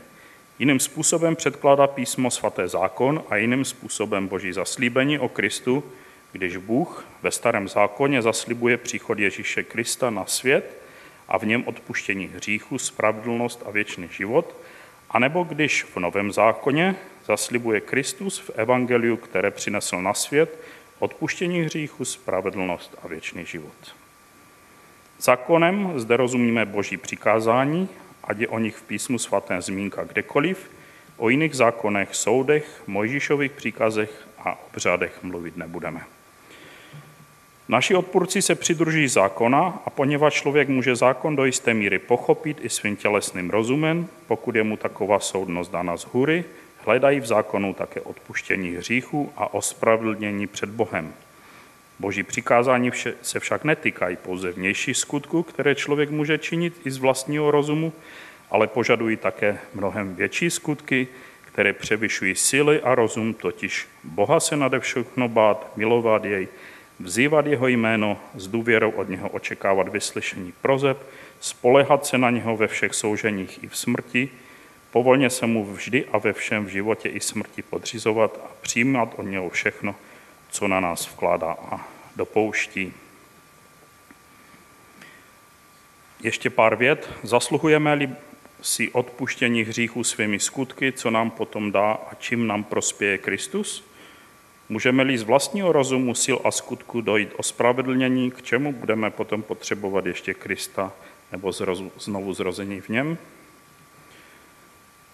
Jiným způsobem předkládá písmo svaté zákon a jiným způsobem boží zaslíbení o Kristu, když Bůh ve starém zákoně zaslibuje příchod Ježíše Krista na svět a v něm odpuštění hříchu, spravedlnost a věčný život, anebo když v novém zákoně zaslibuje Kristus v evangeliu, které přinesl na svět, odpuštění hříchu, spravedlnost a věčný život. Zákonem zde rozumíme boží přikázání, ať je o nich v písmu svatém zmínka kdekoliv, o jiných zákonech, soudech, Mojžíšových příkazech a obřadech mluvit nebudeme. Naši odpůrci se přidruží zákona a poněvadž člověk může zákon do jisté míry pochopit i svým tělesným rozumem, pokud je mu taková soudnost dána z hůry, hledají v zákonu také odpuštění hříchu a ospravedlnění před Bohem. Boží přikázání se však netýkají pouze vnější skutku, které člověk může činit i z vlastního rozumu, ale požadují také mnohem větší skutky, které převyšují síly a rozum, totiž Boha se nade všechno bát, milovat jej, vzývat jeho jméno, s důvěrou od něho očekávat vyslyšení prozeb, spolehat se na něho ve všech souženích i v smrti, povolně se mu vždy a ve všem v životě i smrti podřizovat a přijímat od něho všechno, co na nás vkládá a dopouští. Ještě pár vět. Zasluhujeme-li si odpuštění hříchů svými skutky, co nám potom dá a čím nám prospěje Kristus? Můžeme-li z vlastního rozumu, sil a skutku dojít o spravedlnění, k čemu budeme potom potřebovat ještě Krista nebo znovu zrození v něm?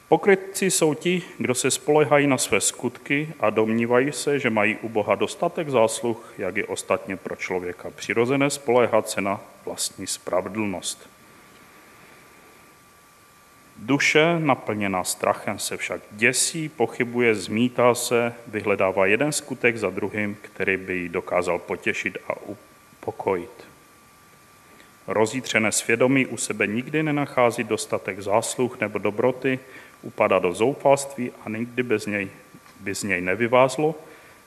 Pokrytci jsou ti, kdo se spolehají na své skutky a domnívají se, že mají u Boha dostatek zásluh, jak je ostatně pro člověka přirozené spolehat se na vlastní spravedlnost. Duše naplněná strachem se však děsí, pochybuje, zmítá se, vyhledává jeden skutek za druhým, který by ji dokázal potěšit a upokojit. Rozjítřené svědomí u sebe nikdy nenachází dostatek zásluh nebo dobroty, upadá do zoufalství a nikdy bez něj, by z něj nevyvázlo,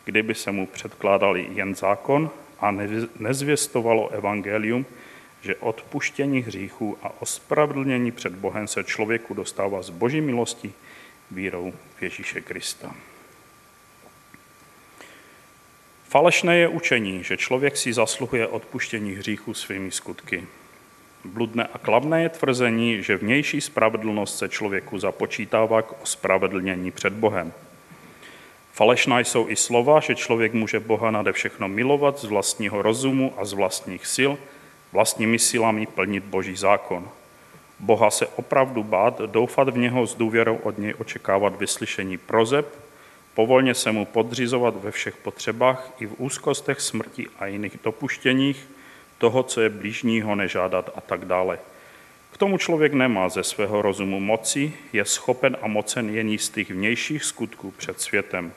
kdyby se mu předkládali jen zákon a nezvěstovalo evangelium, že odpuštění hříchů a ospravedlnění před Bohem se člověku dostává z boží milosti vírou v Ježíše Krista. Falešné je učení, že člověk si zasluhuje odpuštění hříchů svými skutky. Bludné a klavné je tvrzení, že vnější spravedlnost se člověku započítává k ospravedlnění před Bohem. Falešná jsou i slova, že člověk může Boha nade všechno milovat z vlastního rozumu a z vlastních sil, vlastními silami plnit Boží zákon. Boha se opravdu bát, doufat v něho s důvěrou od něj očekávat vyslyšení prozeb, povolně se mu podřizovat ve všech potřebách i v úzkostech smrti a jiných dopuštěních, toho, co je blížního, nežádat a tak dále. K tomu člověk nemá ze svého rozumu moci, je schopen a mocen jen jistých vnějších skutků před světem.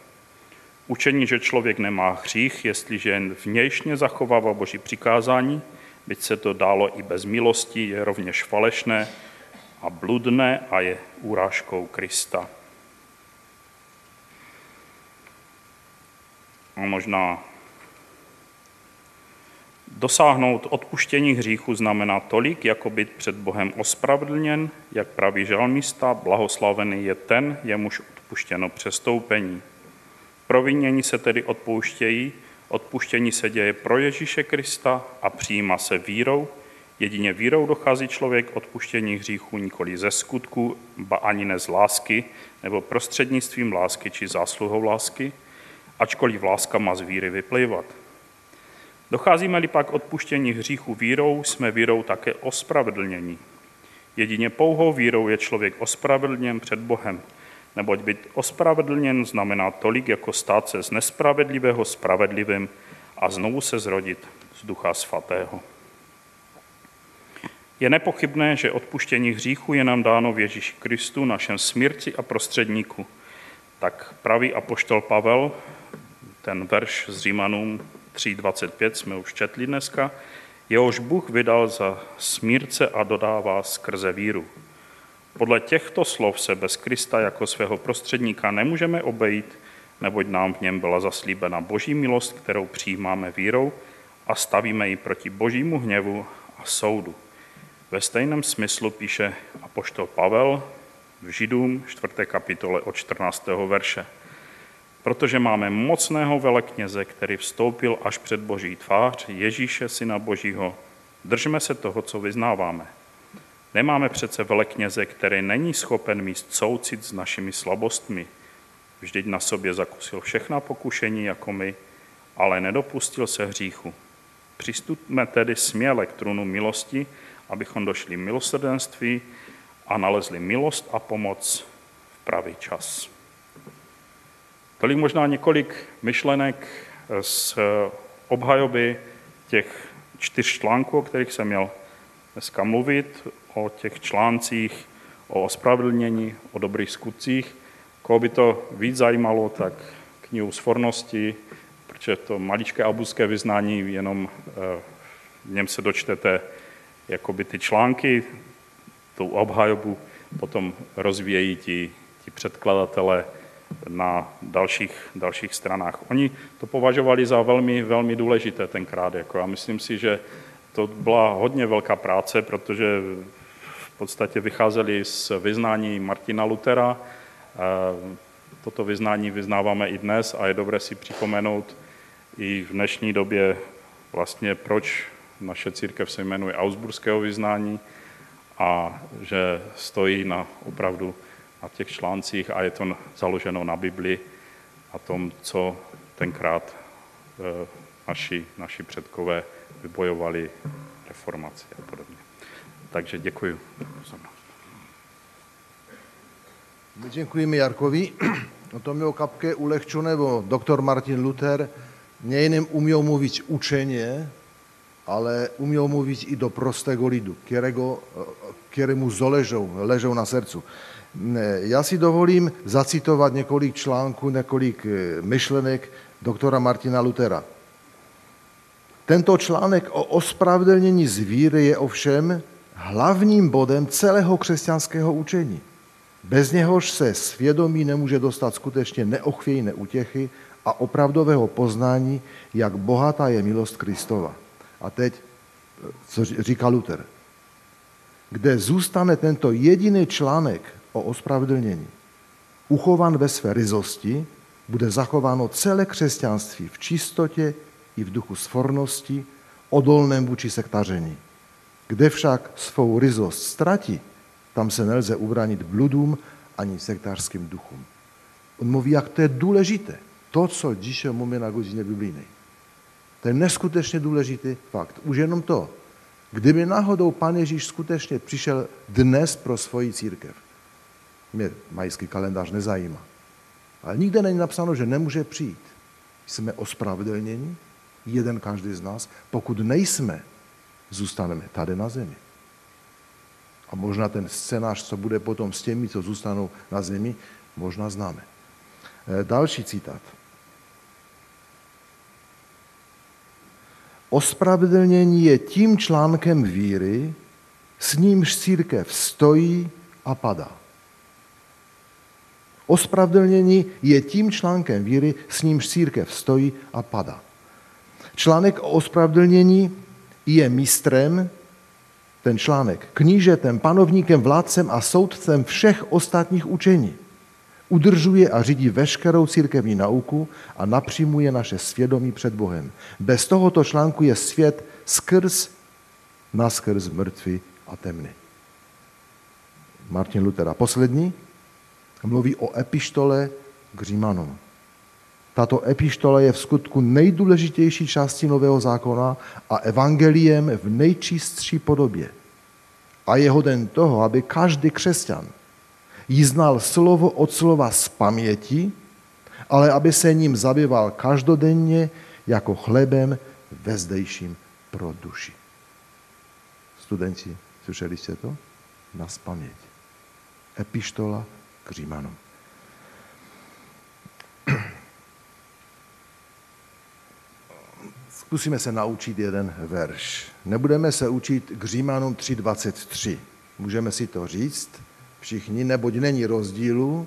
Učení, že člověk nemá hřích, jestliže jen vnějšně zachovává Boží přikázání, byť se to dálo i bez milosti, je rovněž falešné a bludné a je úrážkou Krista. A možná Dosáhnout odpuštění hříchu znamená tolik, jako být před Bohem ospravedlněn, jak praví žalmista, blahoslavený je ten, jemuž odpuštěno přestoupení. Provinění se tedy odpouštějí, odpuštění se děje pro Ježíše Krista a přijíma se vírou. Jedině vírou dochází člověk odpuštění hříchu nikoli ze skutku, ba ani ne z lásky, nebo prostřednictvím lásky či zásluhou lásky, ačkoliv láska má z víry vyplývat. Docházíme-li pak odpuštění hříchu vírou, jsme vírou také ospravedlnění. Jedině pouhou vírou je člověk ospravedlněn před Bohem, neboť být ospravedlněn znamená tolik, jako stát se z nespravedlivého spravedlivým a znovu se zrodit z Ducha Svatého. Je nepochybné, že odpuštění hříchu je nám dáno v Ježíši Kristu, našem smírci a prostředníku. Tak praví apoštol Pavel, ten verš z Římanům 3.25 jsme už četli dneska, jehož Bůh vydal za smírce a dodává skrze víru. Podle těchto slov se bez Krista jako svého prostředníka nemůžeme obejít, neboť nám v něm byla zaslíbena boží milost, kterou přijímáme vírou a stavíme ji proti božímu hněvu a soudu. Ve stejném smyslu píše apoštol Pavel v Židům 4. kapitole od 14. verše. Protože máme mocného velekněze, který vstoupil až před boží tvář, Ježíše, syna božího, držme se toho, co vyznáváme. Nemáme přece velekněze, který není schopen míst soucit s našimi slabostmi. Vždyť na sobě zakusil všechna pokušení jako my, ale nedopustil se hříchu. Přistupme tedy směle k trůnu milosti, abychom došli milosrdenství a nalezli milost a pomoc v pravý čas. Tolik možná několik myšlenek z obhajoby těch čtyř článků, o kterých jsem měl dneska mluvit, o těch článcích, o ospravedlnění, o dobrých skutcích. Koho by to víc zajímalo, tak knihu sfornosti, protože to maličké abuské vyznání, jenom eh, v něm se dočtete jakoby ty články, tu obhajobu potom rozvíjejí ti, ti předkladatele na dalších, dalších stranách. Oni to považovali za velmi, velmi důležité tenkrát. Jako já myslím si, že to byla hodně velká práce, protože v podstatě vycházeli z vyznání Martina Lutera. Toto vyznání vyznáváme i dnes a je dobré si připomenout i v dnešní době vlastně, proč naše církev se jmenuje Augsburského vyznání a že stojí na opravdu na těch článcích a je to založeno na Bibli a tom, co tenkrát e, naši, naši předkové vybojovali reformaci a podobně. Takže děkuji. My děkujeme Jarkovi. O tom měl kapke ulehču, nebo doktor Martin Luther nejenom uměl mluvit učeně, ale uměl mluvit i do prostého lidu, kterého, kterému zoležou, ležou na srdcu. Já si dovolím zacitovat několik článků, několik eh, myšlenek doktora Martina Lutera. Tento článek o ospravedlnění zvíry je ovšem hlavním bodem celého křesťanského učení. Bez něhož se svědomí nemůže dostat skutečně neochvějné útěchy a opravdového poznání, jak bohatá je milost Kristova. A teď, co říká Luther. Kde zůstane tento jediný článek o ospravedlnění, uchovan ve své ryzosti, bude zachováno celé křesťanství v čistotě i v duchu sfornosti, odolném vůči sektaření. Kde však svou ryzost ztratí, tam se nelze ubránit bludům ani sektářským duchům. On mluví, jak to je důležité. To, co dzisiaj mluvíme na godzinie biblijnej. To je neskutečně důležitý fakt. Už jenom to. Kdyby náhodou Pan Ježíš skutečně přišel dnes pro svoji církev, mě majský kalendář nezajímá. Ale nikde není napsáno, že nemůže přijít. Jsme ospravedlněni, jeden každý z nás. Pokud nejsme, zůstaneme tady na zemi. A možná ten scénář, co bude potom s těmi, co zůstanou na zemi, možná známe. Eh, další citát. Ospravedlnění je tím článkem víry, s nímž církev stojí a padá. Ospravedlnění je tím článkem víry, s nímž církev stojí a padá. Článek o ospravedlnění je mistrem, ten článek, knížetem, panovníkem, vládcem a soudcem všech ostatních učení. Udržuje a řídí veškerou církevní nauku a napřímuje naše svědomí před Bohem. Bez tohoto článku je svět skrz, naskrz mrtvý a temný. Martin Luther. A poslední mluví o epištole k Římanům. Tato epištola je v skutku nejdůležitější částí Nového zákona a evangeliem v nejčistší podobě. A je hoden toho, aby každý křesťan jí znal slovo od slova z paměti, ale aby se ním zabýval každodenně jako chlebem vezdejším pro duši. Studenti, slyšeli jste to? Na spaměť. Epištola k Římanům. Zkusíme se naučit jeden verš. Nebudeme se učit k Římanům 3.23. Můžeme si to říct všichni, neboť není rozdílu,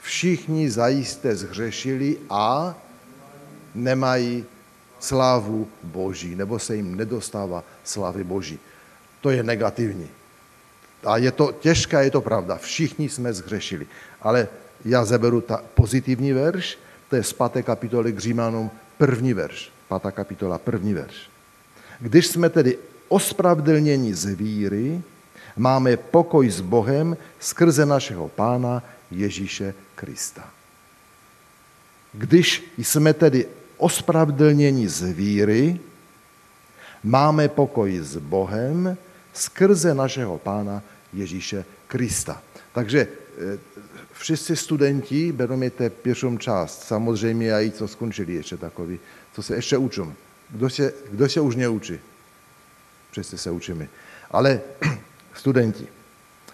všichni zajisté zhřešili a nemají slávu Boží, nebo se jim nedostává slávy Boží. To je negativní. A je to těžké, je to pravda. Všichni jsme zhřešili. Ale já zeberu ta pozitivní verš, to je z 5. kapitoly k Římanům, první verš. 5. kapitola, první verš. Když jsme tedy ospravedlněni z víry, máme pokoj s Bohem skrze našeho Pána Ježíše Krista. Když jsme tedy ospravedlněni z víry, máme pokoj s Bohem skrze našeho Pána Ježíše Krista. Takže eh, všichni studenti té pierwszą část. Samozřejmě i co skončili ještě takový, co se ještě učí. Kdo se, kdo se už neučí? Přesně se učíme. Ale *clears throat* studenti,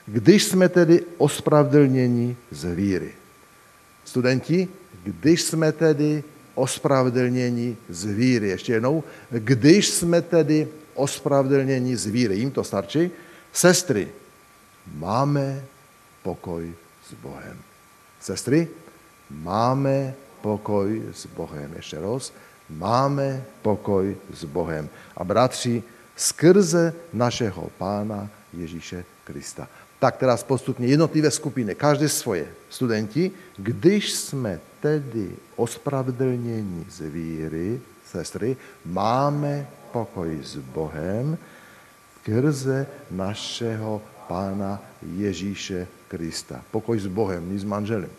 když jsme tedy ospravedlněni z víry. Studenti, když jsme tedy ospravedlněni z víry. Ještě jednou, když jsme tedy ospravedlněni z víry. Jim to starčí. Sestry, máme pokoj s Bohem. Sestry, máme pokoj s Bohem. Ještě raz, máme pokoj s Bohem. A bratři, skrze našeho Pána Ježíše Krista. Tak teraz postupně jednotlivé skupiny, každé svoje. Studenti, když jsme tedy ospravedlnění z víry, sestry, máme pokoj s Bohem skrze našeho Pána Ježíše Krista. Pokoj s Bohem, nie s manželem.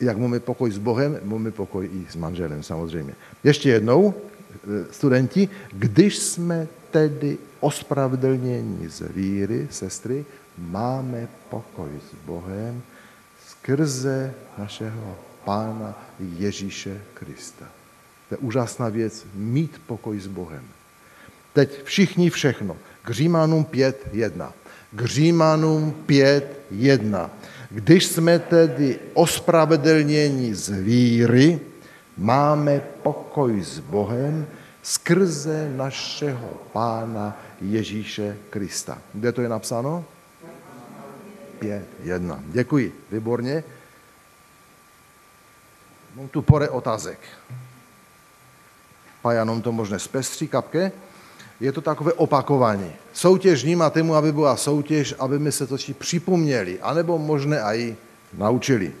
Jak máme pokoj s Bohem, máme pokoj i s manželem, samozřejmě. Ještě jednou, eh, studenti, když jsme tedy ospravedlnění z víry, sestry, máme pokoj s Bohem skrze našeho Pána Ježíše Krista. To je úžasná věc, mít pokoj s Bohem. Teď všichni všechno. K Římanům 5.1. K Římanům 5.1. Když jsme tedy ospravedlněni z víry, máme pokoj s Bohem skrze našeho Pána Ježíše Krista. Kde to je napsáno? 5.1. Děkuji, výborně. Mám tu pore otázek. Pajanom to možné zpestří kapke je to takové opakování. Soutěž a tému, aby byla soutěž, aby my se to připomněli, anebo možné i naučili.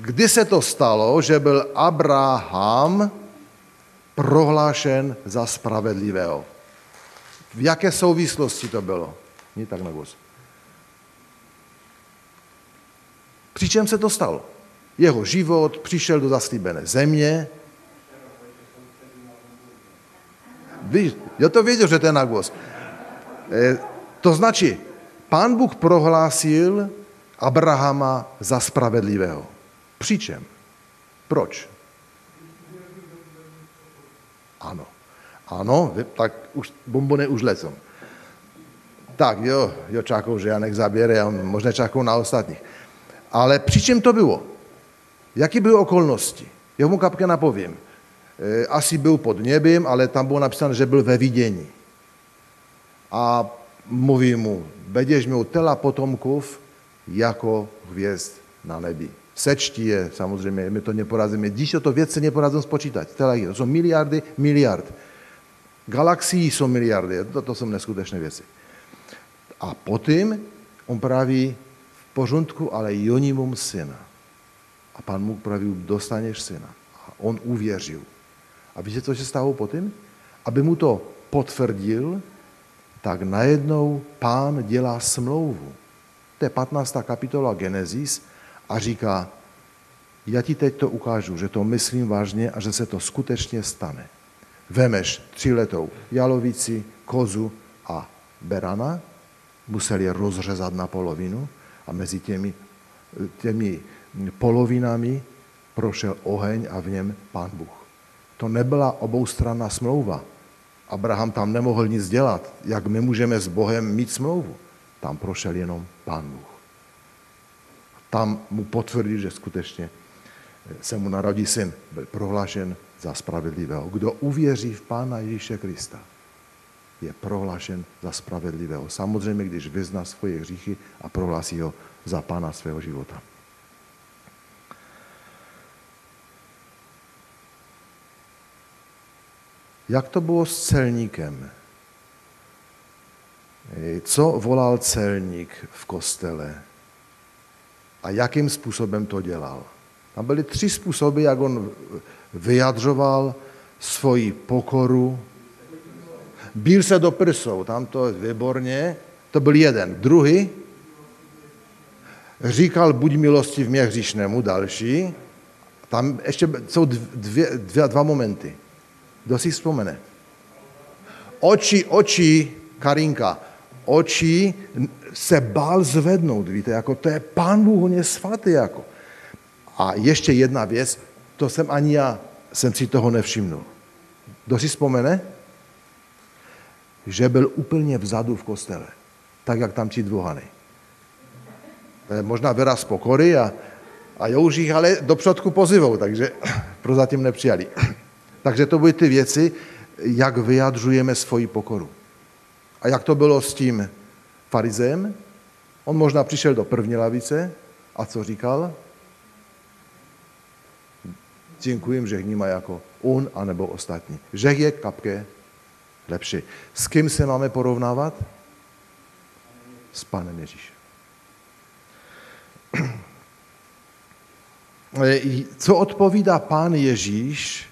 Kdy se to stalo, že byl Abraham prohlášen za spravedlivého? V jaké souvislosti to bylo? Nie tak głos. Přičem se to stalo? Jeho život přišel do zaslíbené země, Víš, já to věděl, že to je na głos. E, to značí, pán Bůh prohlásil Abrahama za spravedlivého. Přičem? Proč? Ano. Ano, tak už bombony už lecou. Tak jo, jo čakou, že Janek zaběre a možná čakou na ostatních. Ale přičem to bylo? Jaký byly okolnosti? Já mu kapke napovím. Eh, asi byl pod nebem, ale tam bylo napsáno, že byl ve vidění. A mluví mu, budeš měl tela potomkov jako hvězd na nebi. Sečti je, samozřejmě, my to neporazíme. Když to věci neporazím spočítat. Tela to jsou miliardy, miliard. Galaxií jsou miliardy, to, to jsou neskutečné věci. A potom on praví v pořádku, ale jonimum syna. A pan mu praví, dostaneš syna. A on uvěřil. A víte, co se stalo potom? Aby mu to potvrdil, tak najednou pán dělá smlouvu. To je 15. kapitola Genesis a říká, já ti teď to ukážu, že to myslím vážně a že se to skutečně stane. Vemeš tříletou jalovici, kozu a berana, museli je rozřezat na polovinu a mezi těmi, těmi polovinami prošel oheň a v něm pán Bůh. To nebyla oboustranná smlouva. Abraham tam nemohl nic dělat. Jak my můžeme s Bohem mít smlouvu? Tam prošel jenom Pán Bůh. Tam mu potvrdil, že skutečně se mu narodí syn. Byl prohlášen za spravedlivého. Kdo uvěří v Pána Ježíše Krista, je prohlášen za spravedlivého. Samozřejmě, když vyzná svoje hříchy a prohlásí ho za Pána svého života. Jak to bylo s celníkem? Co volal celník v kostele? A jakým způsobem to dělal? Tam byly tři způsoby, jak on vyjadřoval svoji pokoru. Bíl se do prsou, tam to je výborně, to byl jeden. Druhý, říkal, buď milosti v mě hříšnému, další. Tam ještě jsou dvě, dvě, dva momenty. Kdo si vzpomene? Oči, oči, Karinka, oči se bál zvednout, víte, jako to je pán Bůh, on je svatý, jako. A ještě jedna věc, to jsem ani já jsem si toho nevšimnul. Kdo si vzpomene? Že byl úplně vzadu v kostele, tak jak tam ti dvohany. To je možná výraz pokory a, a už jich ale do předku pozivou, takže *clears throat* prozatím nepřijali. Takže to byly ty věci, jak vyjadřujeme svoji pokoru. A jak to bylo s tím farizem? On možná přišel do první lavice a co říkal? Děkujem, že má jako on anebo ostatní. Že je kapke lepší. S kým se máme porovnávat? S Pánem Ježíšem. *clears throat* Co odpovídá Pán Ježíš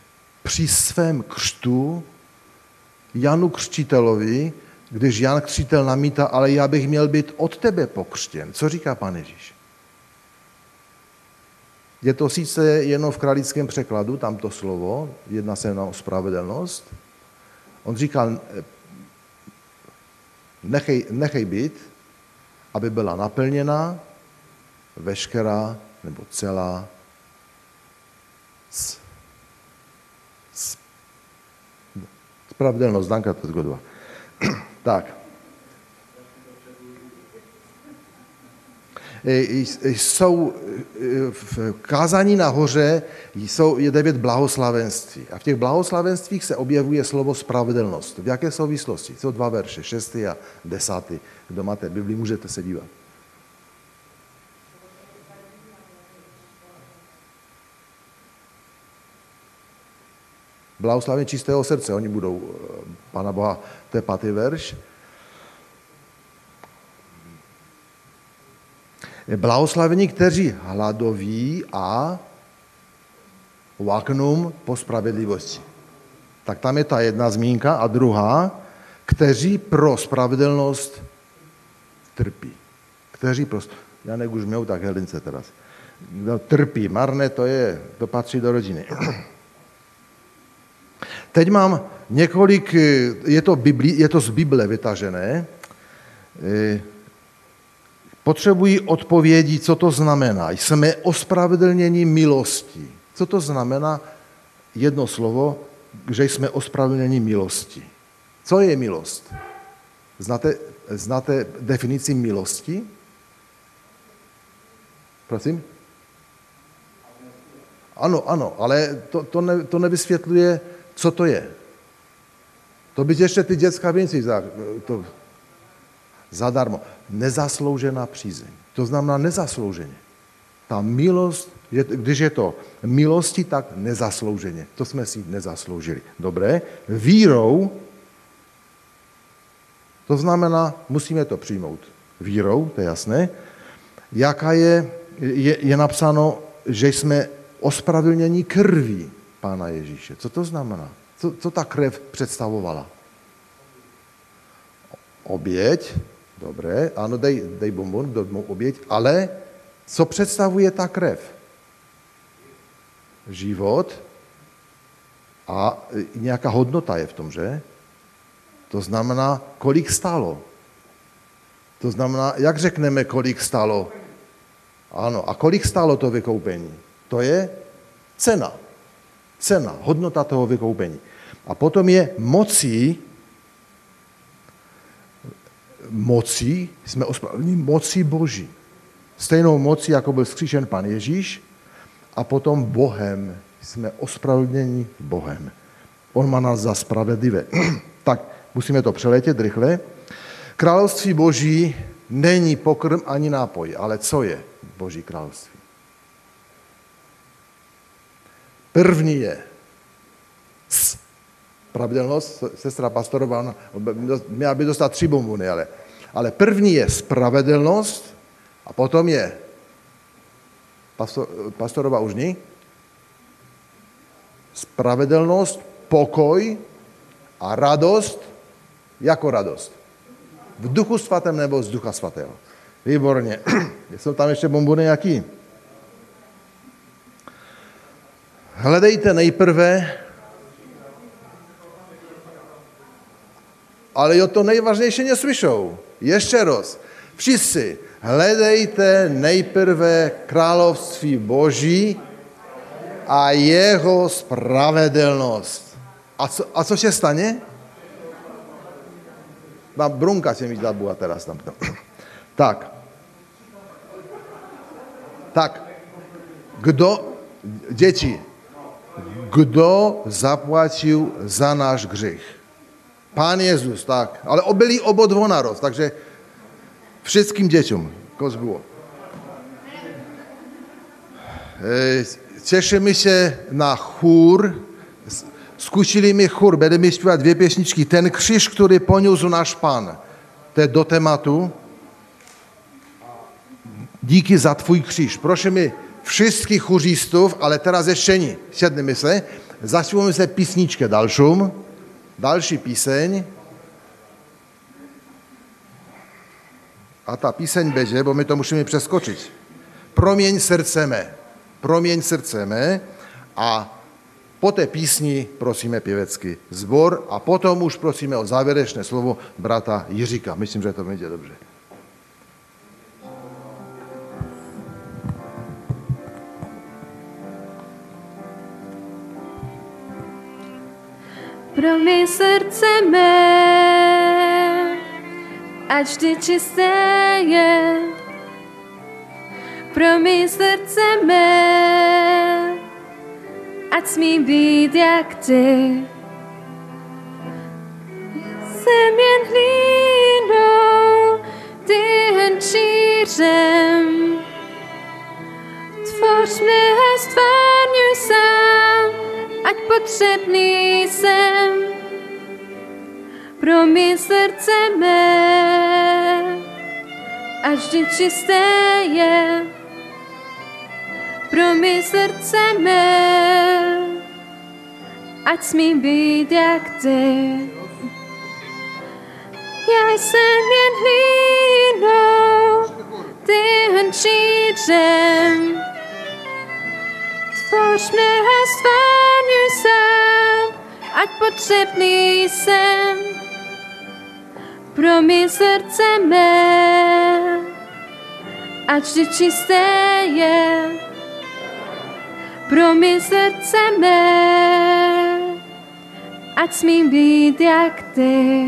při svém křtu Janu Křtitelovi, když Jan Křtitel namítá, ale já bych měl být od tebe pokřtěn. Co říká Pán Ježíš? Je to sice jenom v kralickém překladu, tamto slovo, jedná se na spravedlnost. On říkal, nechej, nechej být, aby byla naplněna veškerá nebo celá spravedlnost, danka to zgodva. *clears throat* tak. jsou v kázání nahoře jsou, je devět blahoslavenství. A v těch blahoslavenstvích se objevuje slovo spravedlnost. V jaké souvislosti? Jsou dva verše, šestý a desátý. Kdo máte Bibli, můžete se dívat. Blahoslavení čistého srdce, oni budou Pana Boha, to je pátý verš. Blahoslavení, kteří hladoví a vaknum po spravedlivosti. Tak tam je ta jedna zmínka a druhá, kteří pro spravedlnost trpí. Kteří pro... Já už měl tak Helince teraz. Kdo trpí, marné, to je, to patří do rodiny. Teď mám několik, je to, Bibli, je to z Bible vytažené, Potřebují odpovědi, co to znamená. Jsme ospravedlněni milostí. Co to znamená? Jedno slovo, že jsme ospravedlněni milostí. Co je milost? Znáte, znáte definici milosti? Prosím? Ano, ano, ale to, to, ne, to nevysvětluje, co to je. To by ještě ty dětská věci to, zadarmo. Nezasloužená přízeň. To znamená nezaslouženě. Ta milost, když je to milosti, tak nezaslouženě. To jsme si nezasloužili. Dobré. Vírou, to znamená, musíme to přijmout. Vírou, to je jasné. Jaká je, je, je napsáno, že jsme ospravedlněni krví Pána Ježíše. Co to znamená? Co, co ta krev představovala? Oběť, Dobré, ano, dej, dej bonbon, mou oběť, ale co představuje ta krev? Život a nějaká hodnota je v tom, že? To znamená, kolik stálo. To znamená, jak řekneme, kolik stálo? Ano, a kolik stálo to vykoupení? To je cena. Cena, hodnota toho vykoupení. A potom je mocí mocí, jsme ospravedlněni mocí Boží. Stejnou mocí, jako byl skříšen pan Ježíš, a potom Bohem. Jsme ospravedlněni Bohem. On má nás za spravedlivé. *clears throat* tak musíme to přeletět rychle. Království Boží není pokrm ani nápoj, ale co je Boží království? První je s. Pravidelnost, sestra pastorová, měla by dostat tři bombuny, ale, ale první je spravedlnost a potom je pastor, pastorová už ní, spravedlnost, pokoj a radost, jako radost. V duchu svatém nebo z ducha svatého. Výborně. *clears throat* Jsou tam ještě bombuny jaký? Hledejte nejprve, ale jo to nejvážnější neslyšou. Ještě raz. Všichni, hledejte nejprve království Boží a jeho spravedlnost. A co, a co se stane? Mám brunka se mi zabu a teraz tam. *clears throat* Tak. Tak. Kdo, děti, kdo zaplatil za náš gřích? Pán Jezus, tak. Ale byli obodvo národ, takže všetkým děťom, kož bylo. Těšíme se na chůr, zkusili mi chůr, budeme zpívat dvě pěšničky. Ten křiž, který poniósł náš pán, to je do tématu. Díky za tvůj kříž. Prosím všech chůřistů, ale teraz ještě ní. Sedneme se, zaspíváme se písničke dalším. Další píseň. A ta píseň beže, bo my to musíme přeskočit. Proměň srdce mé. Proměň srdce mé. A po té písni prosíme pěvecký zbor a potom už prosíme o závěrečné slovo brata Jiříka. Myslím, že to bude dobře. Pro mé srdce mé, ať vždy čisté je. Pro mé srdce mé, ať smí být jak ty. Jsem jen hlínou, ty jen šířem. Tvoř mne a stvárňuj sám, ať potřebný jsem pro mé srdce mé, ať vždy čisté je pro mé srdce mé, ať smí být jak ty. Já jsem jen hlínou, ty jen šířem, Mne a stvárňuj sám, ať potřebný jsem pro mé srdce mé, ať vždy čisté je pro mé srdce mé, ať smím být jak ty.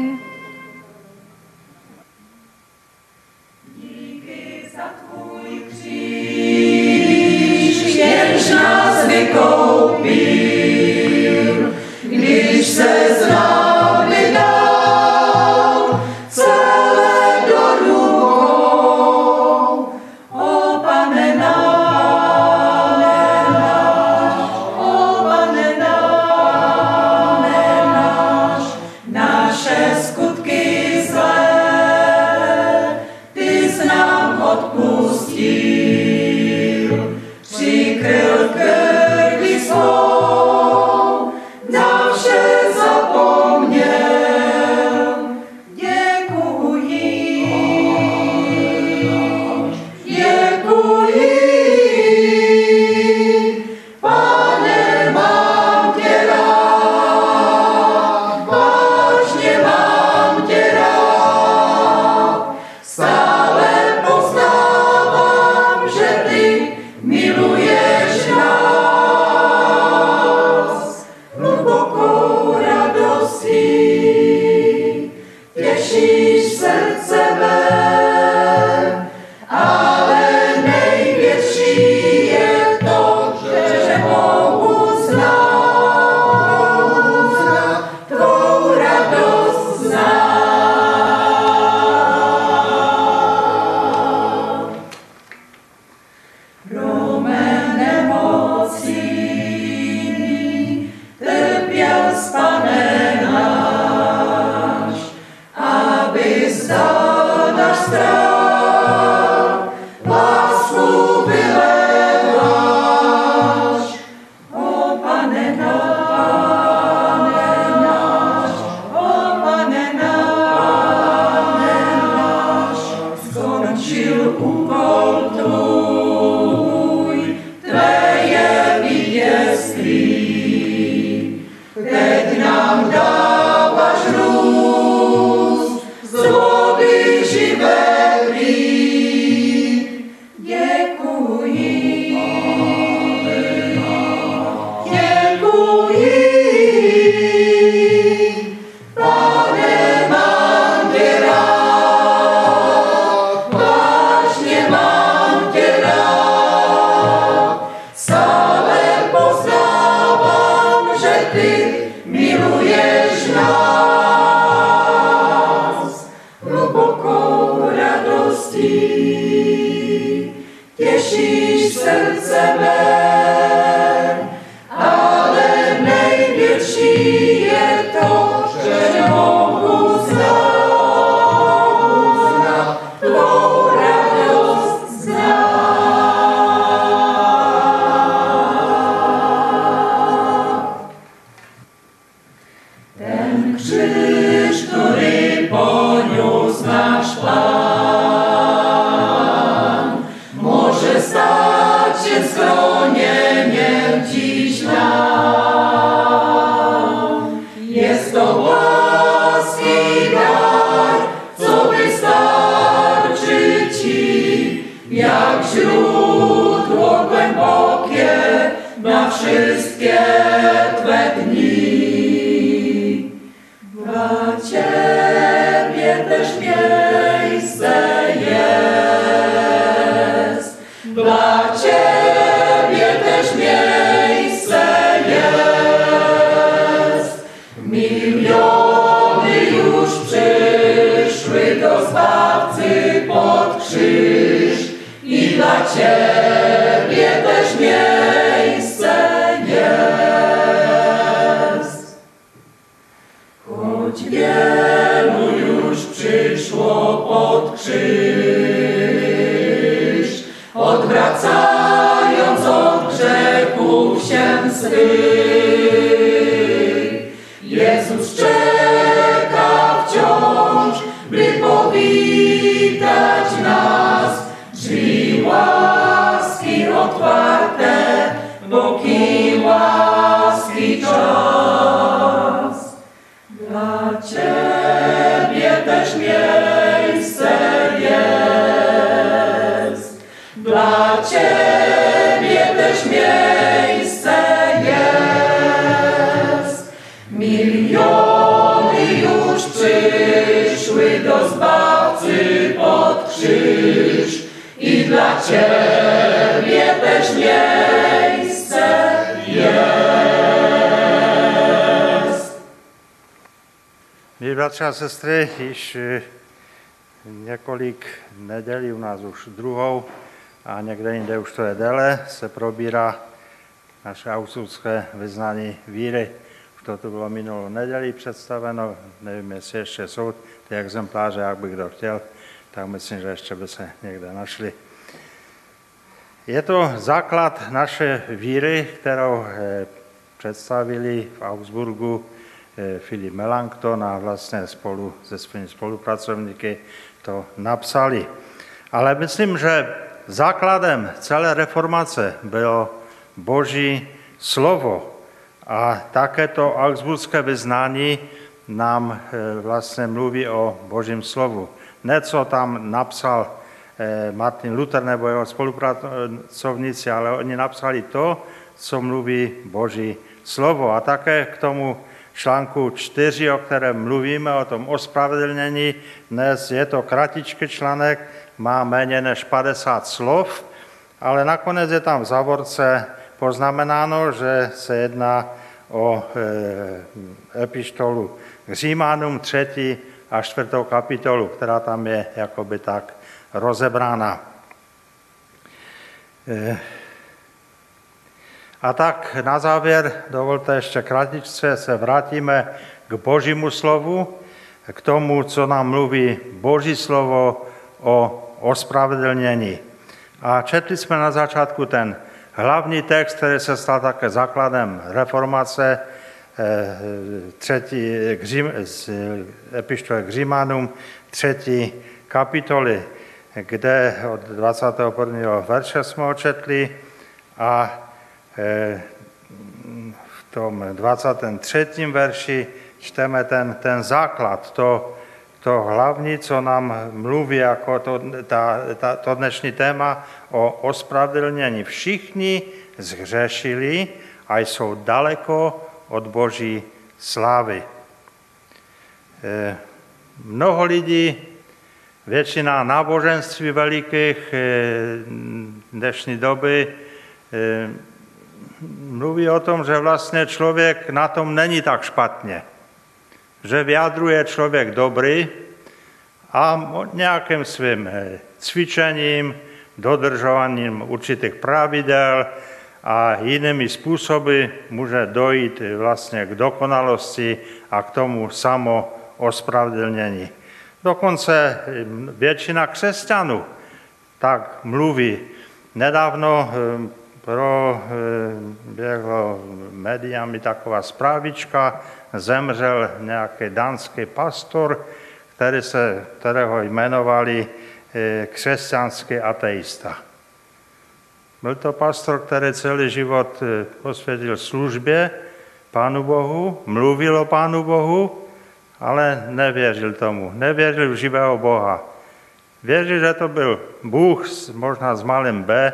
Boki łaski czas. Dla Ciebie też miejsce jest. Dla Ciebie też miejsce jest. Miliony już przyszły do Zbawcy pod krzyż i dla Ciebie też miejsce bratři a sestry, již eh, několik nedělí, u nás už druhou a někde jinde už to je déle, se probírá naše augsburské vyznání víry. Už to tu bylo minulou neděli představeno, nevím, jestli ještě jsou ty exempláře, jak by kdo chtěl, tak myslím, že ještě by se někde našli. Je to základ naše víry, kterou eh, představili v Augsburgu Filip Melanchthon a vlastně spolu se svými spolupracovníky to napsali. Ale myslím, že základem celé reformace bylo Boží slovo. A také to augsburské vyznání nám eh, vlastně mluví o Božím slovu. Ne, co tam napsal eh, Martin Luther nebo jeho spolupracovníci, ale oni napsali to, co mluví Boží slovo. A také k tomu článku 4, o kterém mluvíme, o tom ospravedlnění. Dnes je to kratičký článek, má méně než 50 slov, ale nakonec je tam v závorce poznamenáno, že se jedná o e, epištolu k Římanům 3. a 4. kapitolu, která tam je jakoby tak rozebrána. E, a tak na závěr dovolte ještě kratičce se vrátíme k Božímu slovu, k tomu, co nám mluví Boží slovo o ospravedlnění. A četli jsme na začátku ten hlavní text, který se stal také základem reformace, třetí, k Řím, z epištole k Římanům, třetí kapitoly, kde od 21. verše jsme ho četli a v tom 23. verši čteme ten, ten základ, to, to hlavní, co nám mluví jako to, ta, ta, to dnešní téma o ospravedlnění. Všichni zhřešili a jsou daleko od Boží slávy. E, mnoho lidí, většina náboženství velikých e, dnešní doby e, mluví o tom, že vlastně člověk na tom není tak špatně. Že vyjadruje člověk dobrý a nějakým svým cvičením, dodržováním určitých pravidel, a jinými způsoby může dojít vlastně k dokonalosti a k tomu samo ospravedlnění. Dokonce většina křesťanů tak mluví. Nedávno eh, pro běhlo médiami taková zprávička, zemřel nějaký dánský pastor, který se, kterého jmenovali eh, křesťanský ateista. Byl to pastor, který celý život eh, posvětil službě Pánu Bohu, mluvil o Pánu Bohu, ale nevěřil tomu, nevěřil v živého Boha. Věřil, že to byl Bůh, možná s malým B,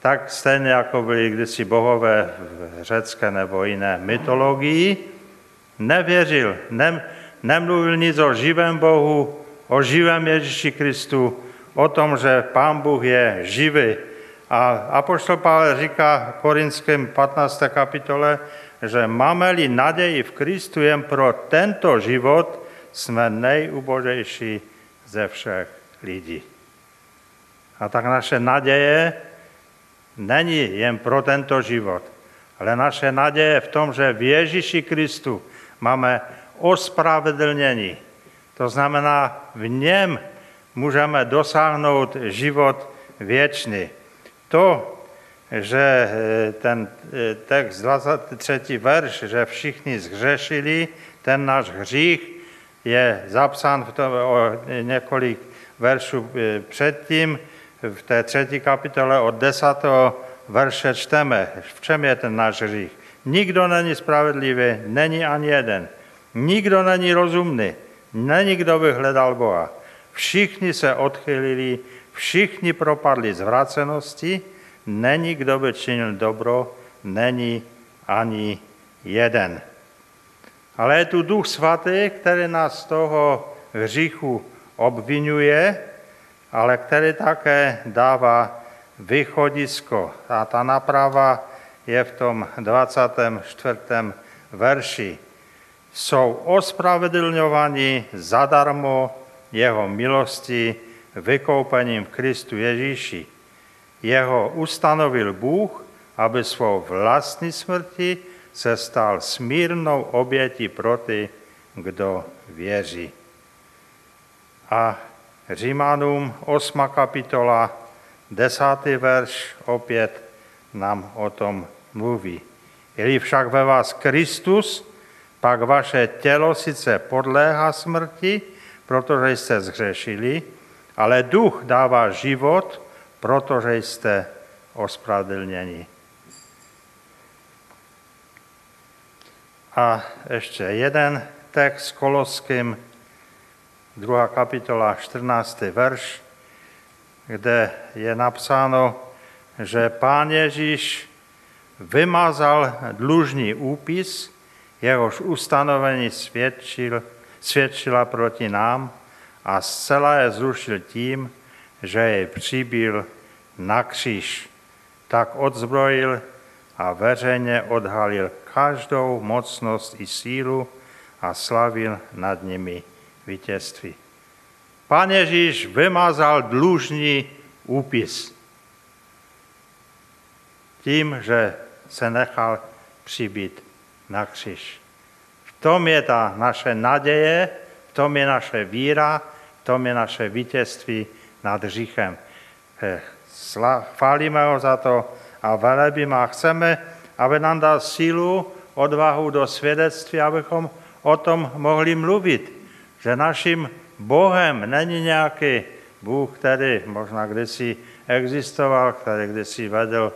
tak stejně jako byli kdysi bohové v řecké nebo jiné mytologii, nevěřil, ne, nemluvil nic o živém Bohu, o živém Ježíši Kristu, o tom, že Pán Bůh je živý, a apoštol Pavel říká v Korinském 15. kapitole, že máme-li naději v Kristu jen pro tento život, jsme nejubožejší ze všech lidí. A tak naše naděje není jen pro tento život, ale naše naděje v tom, že v Ježíši Kristu máme ospravedlnění. To znamená, v něm můžeme dosáhnout život věčný. To, že eh, ten eh, text 23. verš, že všichni zhřešili, ten náš hřích je zapsán v tom, o několik veršů eh, předtím, v té třetí kapitole od desátého verše čteme, v čem je ten náš hřích. Nikdo není spravedlivý, není ani jeden. Nikdo není rozumný, není kdo by hledal Boha. Všichni se odchylili, Všichni propadli zvracenosti, není kdo by činil dobro, není ani jeden. Ale je tu Duch Svatý, který nás z toho hříchu obvinuje, ale který také dává východisko. A ta naprava je v tom 24. verši. Jsou ospravedlňovaní zadarmo jeho milosti, vykoupením v Kristu Ježíši. Jeho ustanovil Bůh, aby svou vlastní smrti se stal smírnou obětí pro ty, kdo věří. A Římanům 8. kapitola, 10. verš opět nám o tom mluví. Je však ve vás Kristus, pak vaše tělo sice podléhá smrti, protože jste zhřešili, ale duch dává život, protože jste ospravedlněni. A ještě jeden text Koloským, druhá kapitola, 14. verš, kde je napsáno, že pán Ježíš vymazal dlužný úpis, jehož ustanovení svědčil, svědčila proti nám, a zcela je zrušil tím, že jej přibyl na kříž. Tak odzbrojil a veřejně odhalil každou mocnost i sílu a slavil nad nimi vítězství. Pán Ježíš vymazal dlužný úpis tím, že se nechal přibít na kříž. V tom je ta naše naděje, v tom je naše víra, v tom je naše vítězství nad hříchem. Eh, chválíme ho za to a velebíme a chceme, aby nám dal sílu, odvahu do svědectví, abychom o tom mohli mluvit, že naším Bohem není nějaký Bůh, který možná kdysi existoval, který kdysi vedl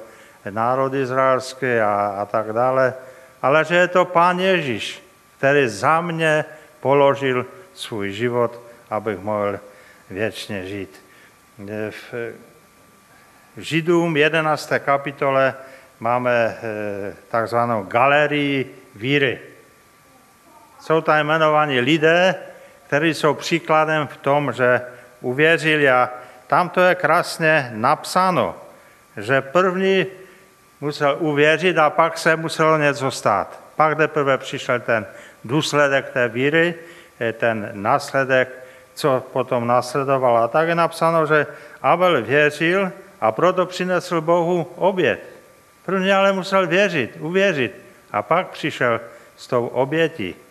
národ izraelský a, a tak dále, ale že je to Pán Ježíš, který za mě položil svůj život, abych mohl věčně žít. V Židům 11. kapitole máme eh, takzvanou galerii víry. Jsou tam jmenovaní lidé, kteří jsou příkladem v tom, že uvěřili a tam to je krásně napsáno, že první musel uvěřit a pak se muselo něco stát. Pak teprve přišel ten důsledek té víry, ten následek, co potom následoval. A tak je napsáno, že Abel věřil a proto přinesl Bohu oběd. První ale musel věřit, uvěřit. A pak přišel s tou obětí.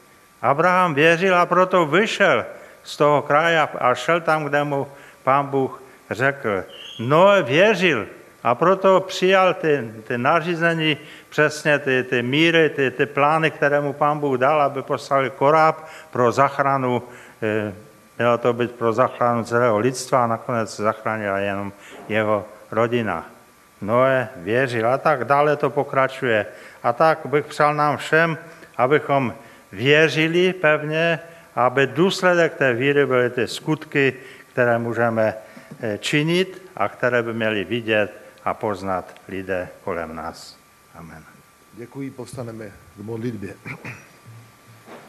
Abraham věřil a proto vyšel z toho kraje a šel tam, kde mu pán Bůh řekl. Noé věřil a proto přijal ty, ty nařízení, přesně ty, ty míry, ty, ty plány, které mu pán Bůh dal, aby poslali koráb pro zachranu, eh, mělo to být pro zachranu celého lidstva a nakonec zachránila jenom jeho rodina. Noé věřil a tak dále to pokračuje. A tak bych přál nám všem, abychom věřili pevně, aby důsledek té víry byly ty skutky, které můžeme eh, činit a které by měli vidět a poznat lidé kolem nás. Amen. Děkuji, postaneme k modlitbě.